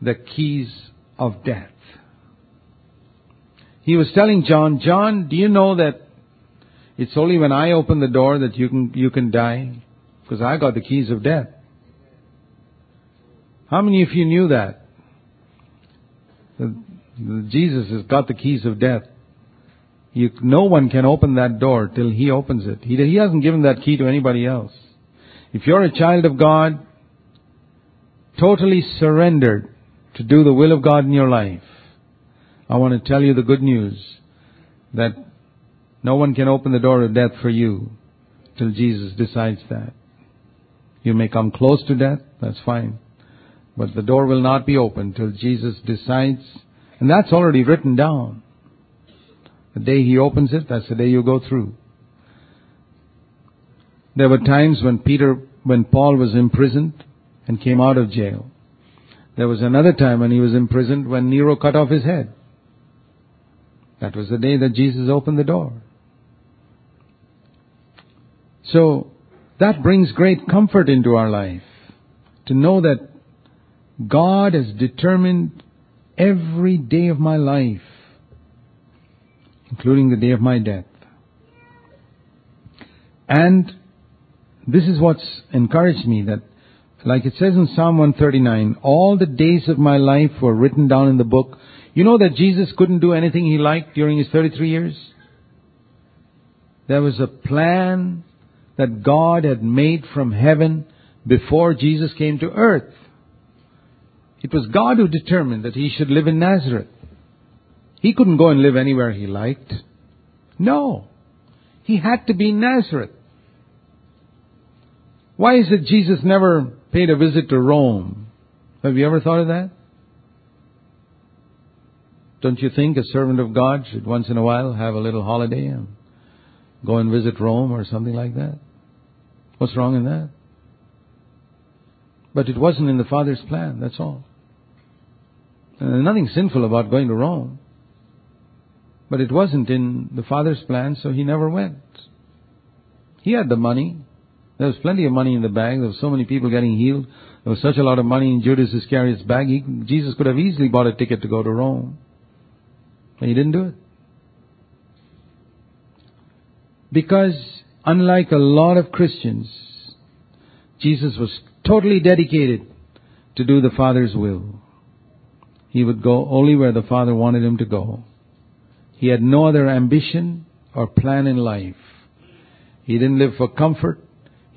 the keys of death. He was telling John, John, do you know that it's only when I open the door that you can, you can die? Because I got the keys of death. How many of you knew that? Jesus has got the keys of death. You, no one can open that door till He opens it. He, he hasn't given that key to anybody else. If you're a child of God, totally surrendered to do the will of God in your life, I want to tell you the good news that no one can open the door of death for you till Jesus decides that. You may come close to death, that's fine. But the door will not be opened till Jesus decides, and that's already written down. The day He opens it, that's the day you go through. There were times when Peter, when Paul was imprisoned and came out of jail. There was another time when he was imprisoned when Nero cut off his head. That was the day that Jesus opened the door. So, that brings great comfort into our life to know that God has determined every day of my life, including the day of my death. And this is what's encouraged me that, like it says in Psalm 139, all the days of my life were written down in the book. You know that Jesus couldn't do anything he liked during his 33 years? There was a plan that God had made from heaven before Jesus came to earth. It was God who determined that he should live in Nazareth. He couldn't go and live anywhere he liked. No. He had to be in Nazareth. Why is it Jesus never paid a visit to Rome? Have you ever thought of that? Don't you think a servant of God should once in a while have a little holiday and go and visit Rome or something like that? What's wrong in that? But it wasn't in the Father's plan, that's all. And there's nothing sinful about going to Rome. But it wasn't in the Father's plan, so he never went. He had the money. There was plenty of money in the bag. There were so many people getting healed. There was such a lot of money in Judas Iscariot's bag. He, Jesus could have easily bought a ticket to go to Rome. But he didn't do it. Because unlike a lot of Christians, Jesus was totally dedicated to do the Father's will. He would go only where the Father wanted him to go. He had no other ambition or plan in life. He didn't live for comfort.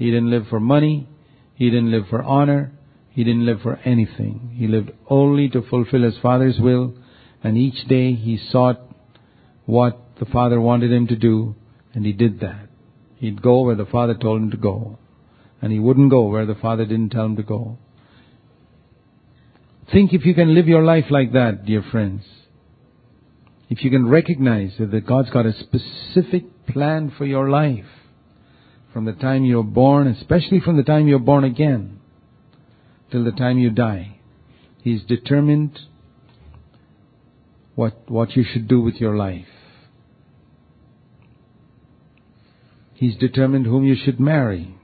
He didn't live for money. He didn't live for honor. He didn't live for anything. He lived only to fulfill his Father's will, and each day he sought what the Father wanted him to do, and he did that. He'd go where the Father told him to go, and he wouldn't go where the Father didn't tell him to go. Think if you can live your life like that, dear friends. If you can recognize that God's got a specific plan for your life from the time you're born, especially from the time you're born again, till the time you die. He's determined what, what you should do with your life. He's determined whom you should marry.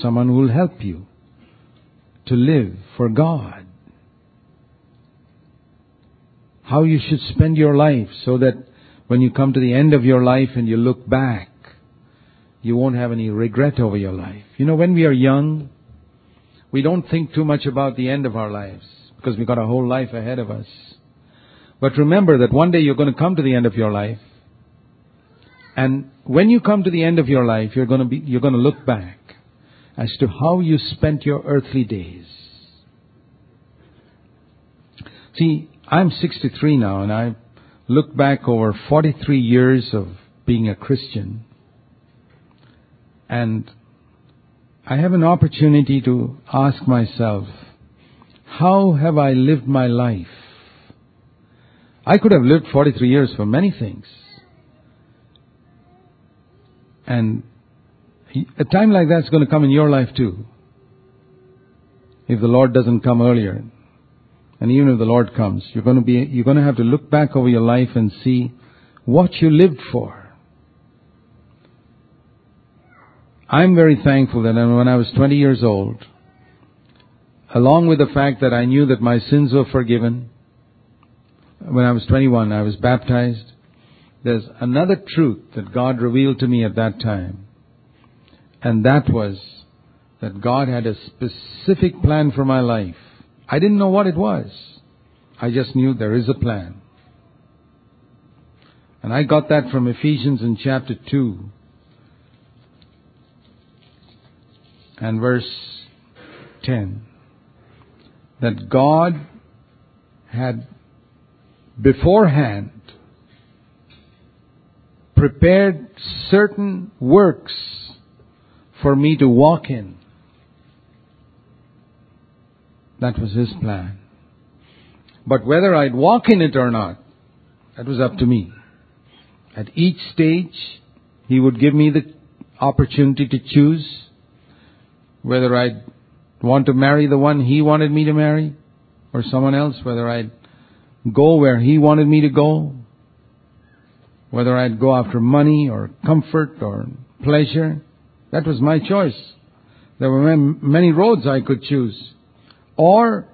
Someone who will help you to live for God. How you should spend your life so that when you come to the end of your life and you look back, you won't have any regret over your life. You know, when we are young, we don't think too much about the end of our lives because we've got a whole life ahead of us. But remember that one day you're going to come to the end of your life. And when you come to the end of your life, you're going to be, you're going to look back as to how you spent your earthly days. See, I'm 63 now and I look back over 43 years of being a Christian and I have an opportunity to ask myself, how have I lived my life? I could have lived 43 years for many things. And a time like that's going to come in your life too. If the Lord doesn't come earlier. And even if the Lord comes, you're going to be, you're going to have to look back over your life and see what you lived for. I'm very thankful that when I was 20 years old, along with the fact that I knew that my sins were forgiven, when I was 21, I was baptized. There's another truth that God revealed to me at that time, and that was that God had a specific plan for my life. I didn't know what it was. I just knew there is a plan. And I got that from Ephesians in chapter 2 and verse 10. That God had beforehand prepared certain works for me to walk in. That was his plan. But whether I'd walk in it or not, that was up to me. At each stage, he would give me the opportunity to choose whether I'd want to marry the one he wanted me to marry or someone else, whether I'd go where he wanted me to go, whether I'd go after money or comfort or pleasure. That was my choice. There were many roads I could choose. Or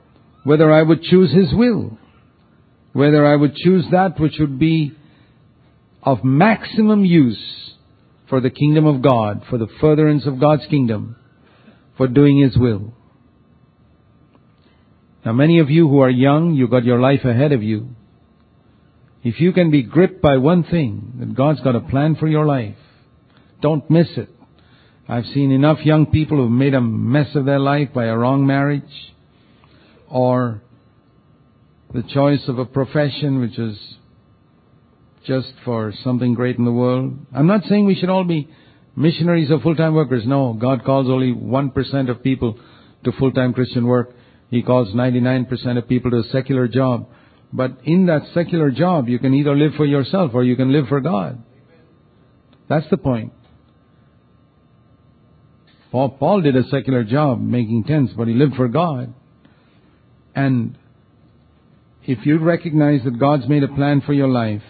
whether I would choose His will. Whether I would choose that which would be of maximum use for the kingdom of God, for the furtherance of God's kingdom, for doing His will. Now many of you who are young, you got your life ahead of you. If you can be gripped by one thing, that God's got a plan for your life, don't miss it. I've seen enough young people who've made a mess of their life by a wrong marriage or the choice of a profession which is just for something great in the world. I'm not saying we should all be missionaries are full-time workers. No, God calls only 1% of people to full-time Christian work. He calls 99% of people to a secular job. But in that secular job, you can either live for yourself or you can live for God. That's the point. Paul, Paul did a secular job making tents, but he lived for God. And if you recognize that God's made a plan for your life,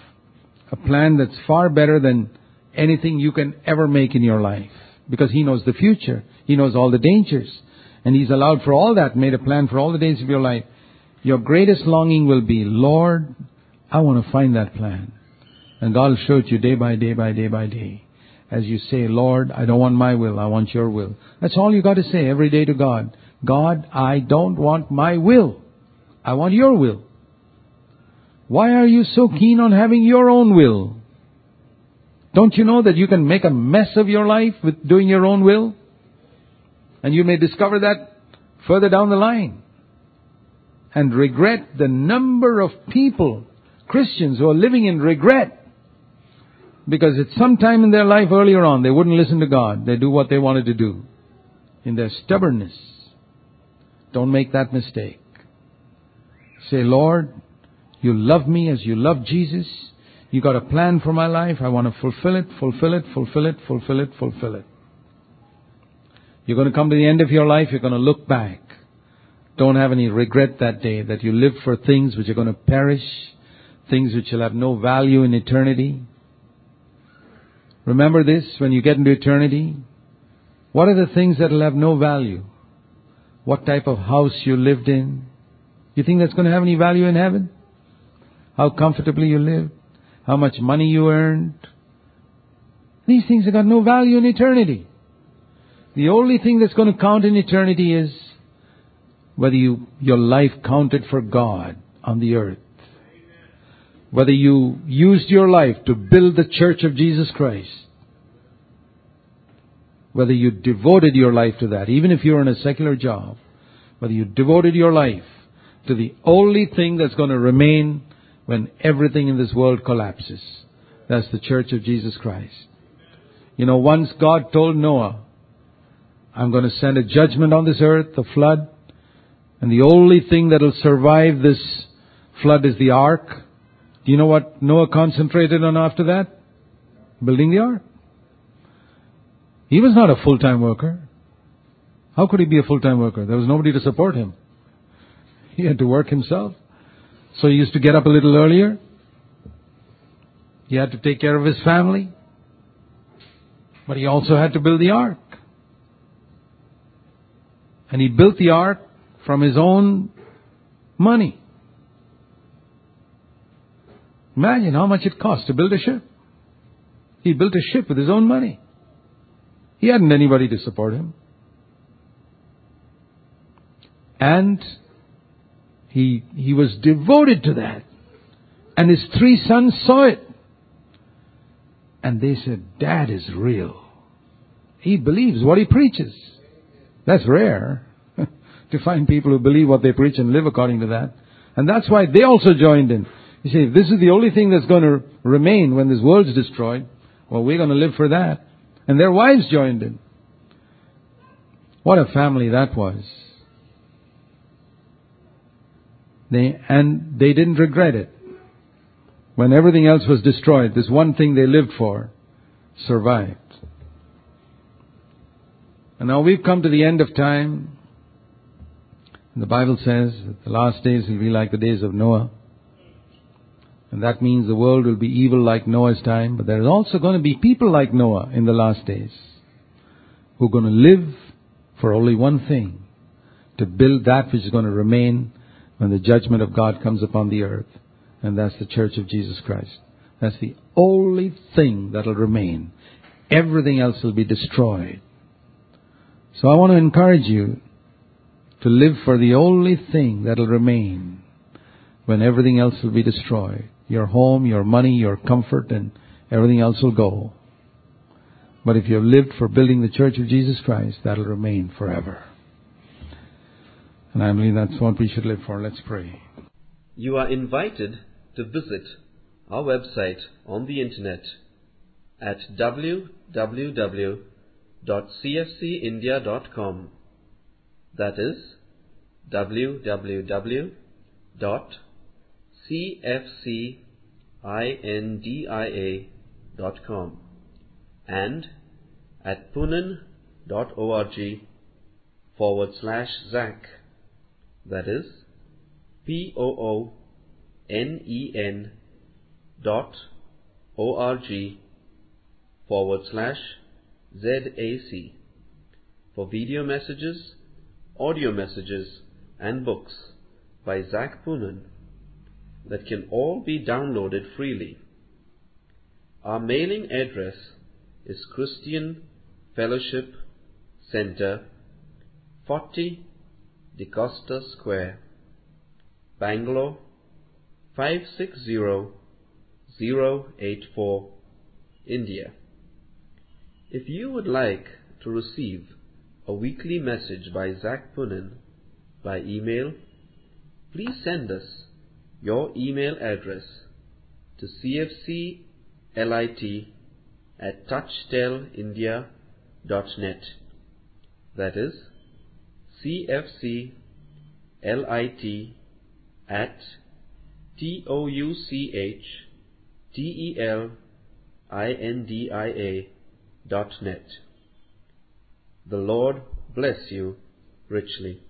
a plan that's far better than anything you can ever make in your life, because He knows the future, He knows all the dangers, and He's allowed for all that, made a plan for all the days of your life, your greatest longing will be, Lord, I want to find that plan. And God will show it to you day by day by day by day. As you say, Lord, I don't want my will, I want your will. That's all you got to say every day to God. God, I don't want my will. I want your will. Why are you so keen on having your own will? Don't you know that you can make a mess of your life with doing your own will? And you may discover that further down the line. And regret the number of people, Christians, who are living in regret. Because at some time in their life earlier on, they wouldn't listen to God. They do what they wanted to do. In their stubbornness. Don't make that mistake. Say, Lord, you love me as you love Jesus. You got a plan for my life. I want to fulfill it, fulfill it, fulfill it, fulfill it, fulfill it. You're going to come to the end of your life, you're going to look back. Don't have any regret that day that you lived for things which are going to perish, things which will have no value in eternity. Remember this when you get into eternity. What are the things that will have no value? What type of house you lived in? You think that's going to have any value in heaven? How comfortably you lived? How much money you earned? These things have got no value in eternity. The only thing that's going to count in eternity is whether you, your life counted for God on the earth. Whether you used your life to build the church of Jesus Christ. whether you devoted your life to that, even if you're in a secular job, whether you devoted your life to the only thing that's going to remain when everything in this world collapses. That's the church of Jesus Christ. You know, once God told Noah, I'm going to send a judgment on this earth, the flood, and the only thing that'll survive this flood is the ark. Do you know what Noah concentrated on after that? Building the ark. He was not a full-time worker. How could he be a full-time worker? There was nobody to support him. He had to work himself. So he used to get up a little earlier. He had to take care of his family. But he also had to build the ark. And he built the ark from his own money. Imagine how much it cost to build a ship. He built a ship with his own money. He hadn't anybody to support him. And he, he was devoted to that. And his three sons saw it. And they said, Dad is real. He believes what he preaches. That's rare to find people who believe what they preach and live according to that. And that's why they also joined in. You see, this is the only thing that's going to remain when this world's destroyed, well, we're going to live for that. And their wives joined in. What a family that was. They, and they didn't regret it. When everything else was destroyed, this one thing they lived for survived. And now we've come to the end of time. The Bible says that the last days will be like the days of Noah. And that means the world will be evil like Noah's time, but there's also going to be people like Noah in the last days who are going to live for only one thing, to build that which is going to remain when the judgment of God comes upon the earth. And that's the church of Jesus Christ. That's the only thing that'll remain. Everything else will be destroyed. So I want to encourage you to live for the only thing that'll remain when everything else will be destroyed. Your home, your money, your comfort, and everything else will go. But if you have lived for building the church of Jesus Christ, that'll remain forever. And I believe that's what we should live for. Let's pray. You are invited to visit our website on the internet at www.cfcindia.com. That is www.cfcindia.com and at poonen.org forward slash Zac. That is P O O N E N dot O R G forward slash Z A C for video messages, audio messages, and books by Zac Poonen that can all be downloaded freely. Our mailing address is Christian Fellowship Center, 40 DeCosta Square, Bangalore 560084, India. If you would like to receive a weekly message by Zac Poonen by email, please send us your email address to cfclit at touchtelindia.net. That is cfclit at T O U C H T E L I N D I A dot net. The Lord bless you richly.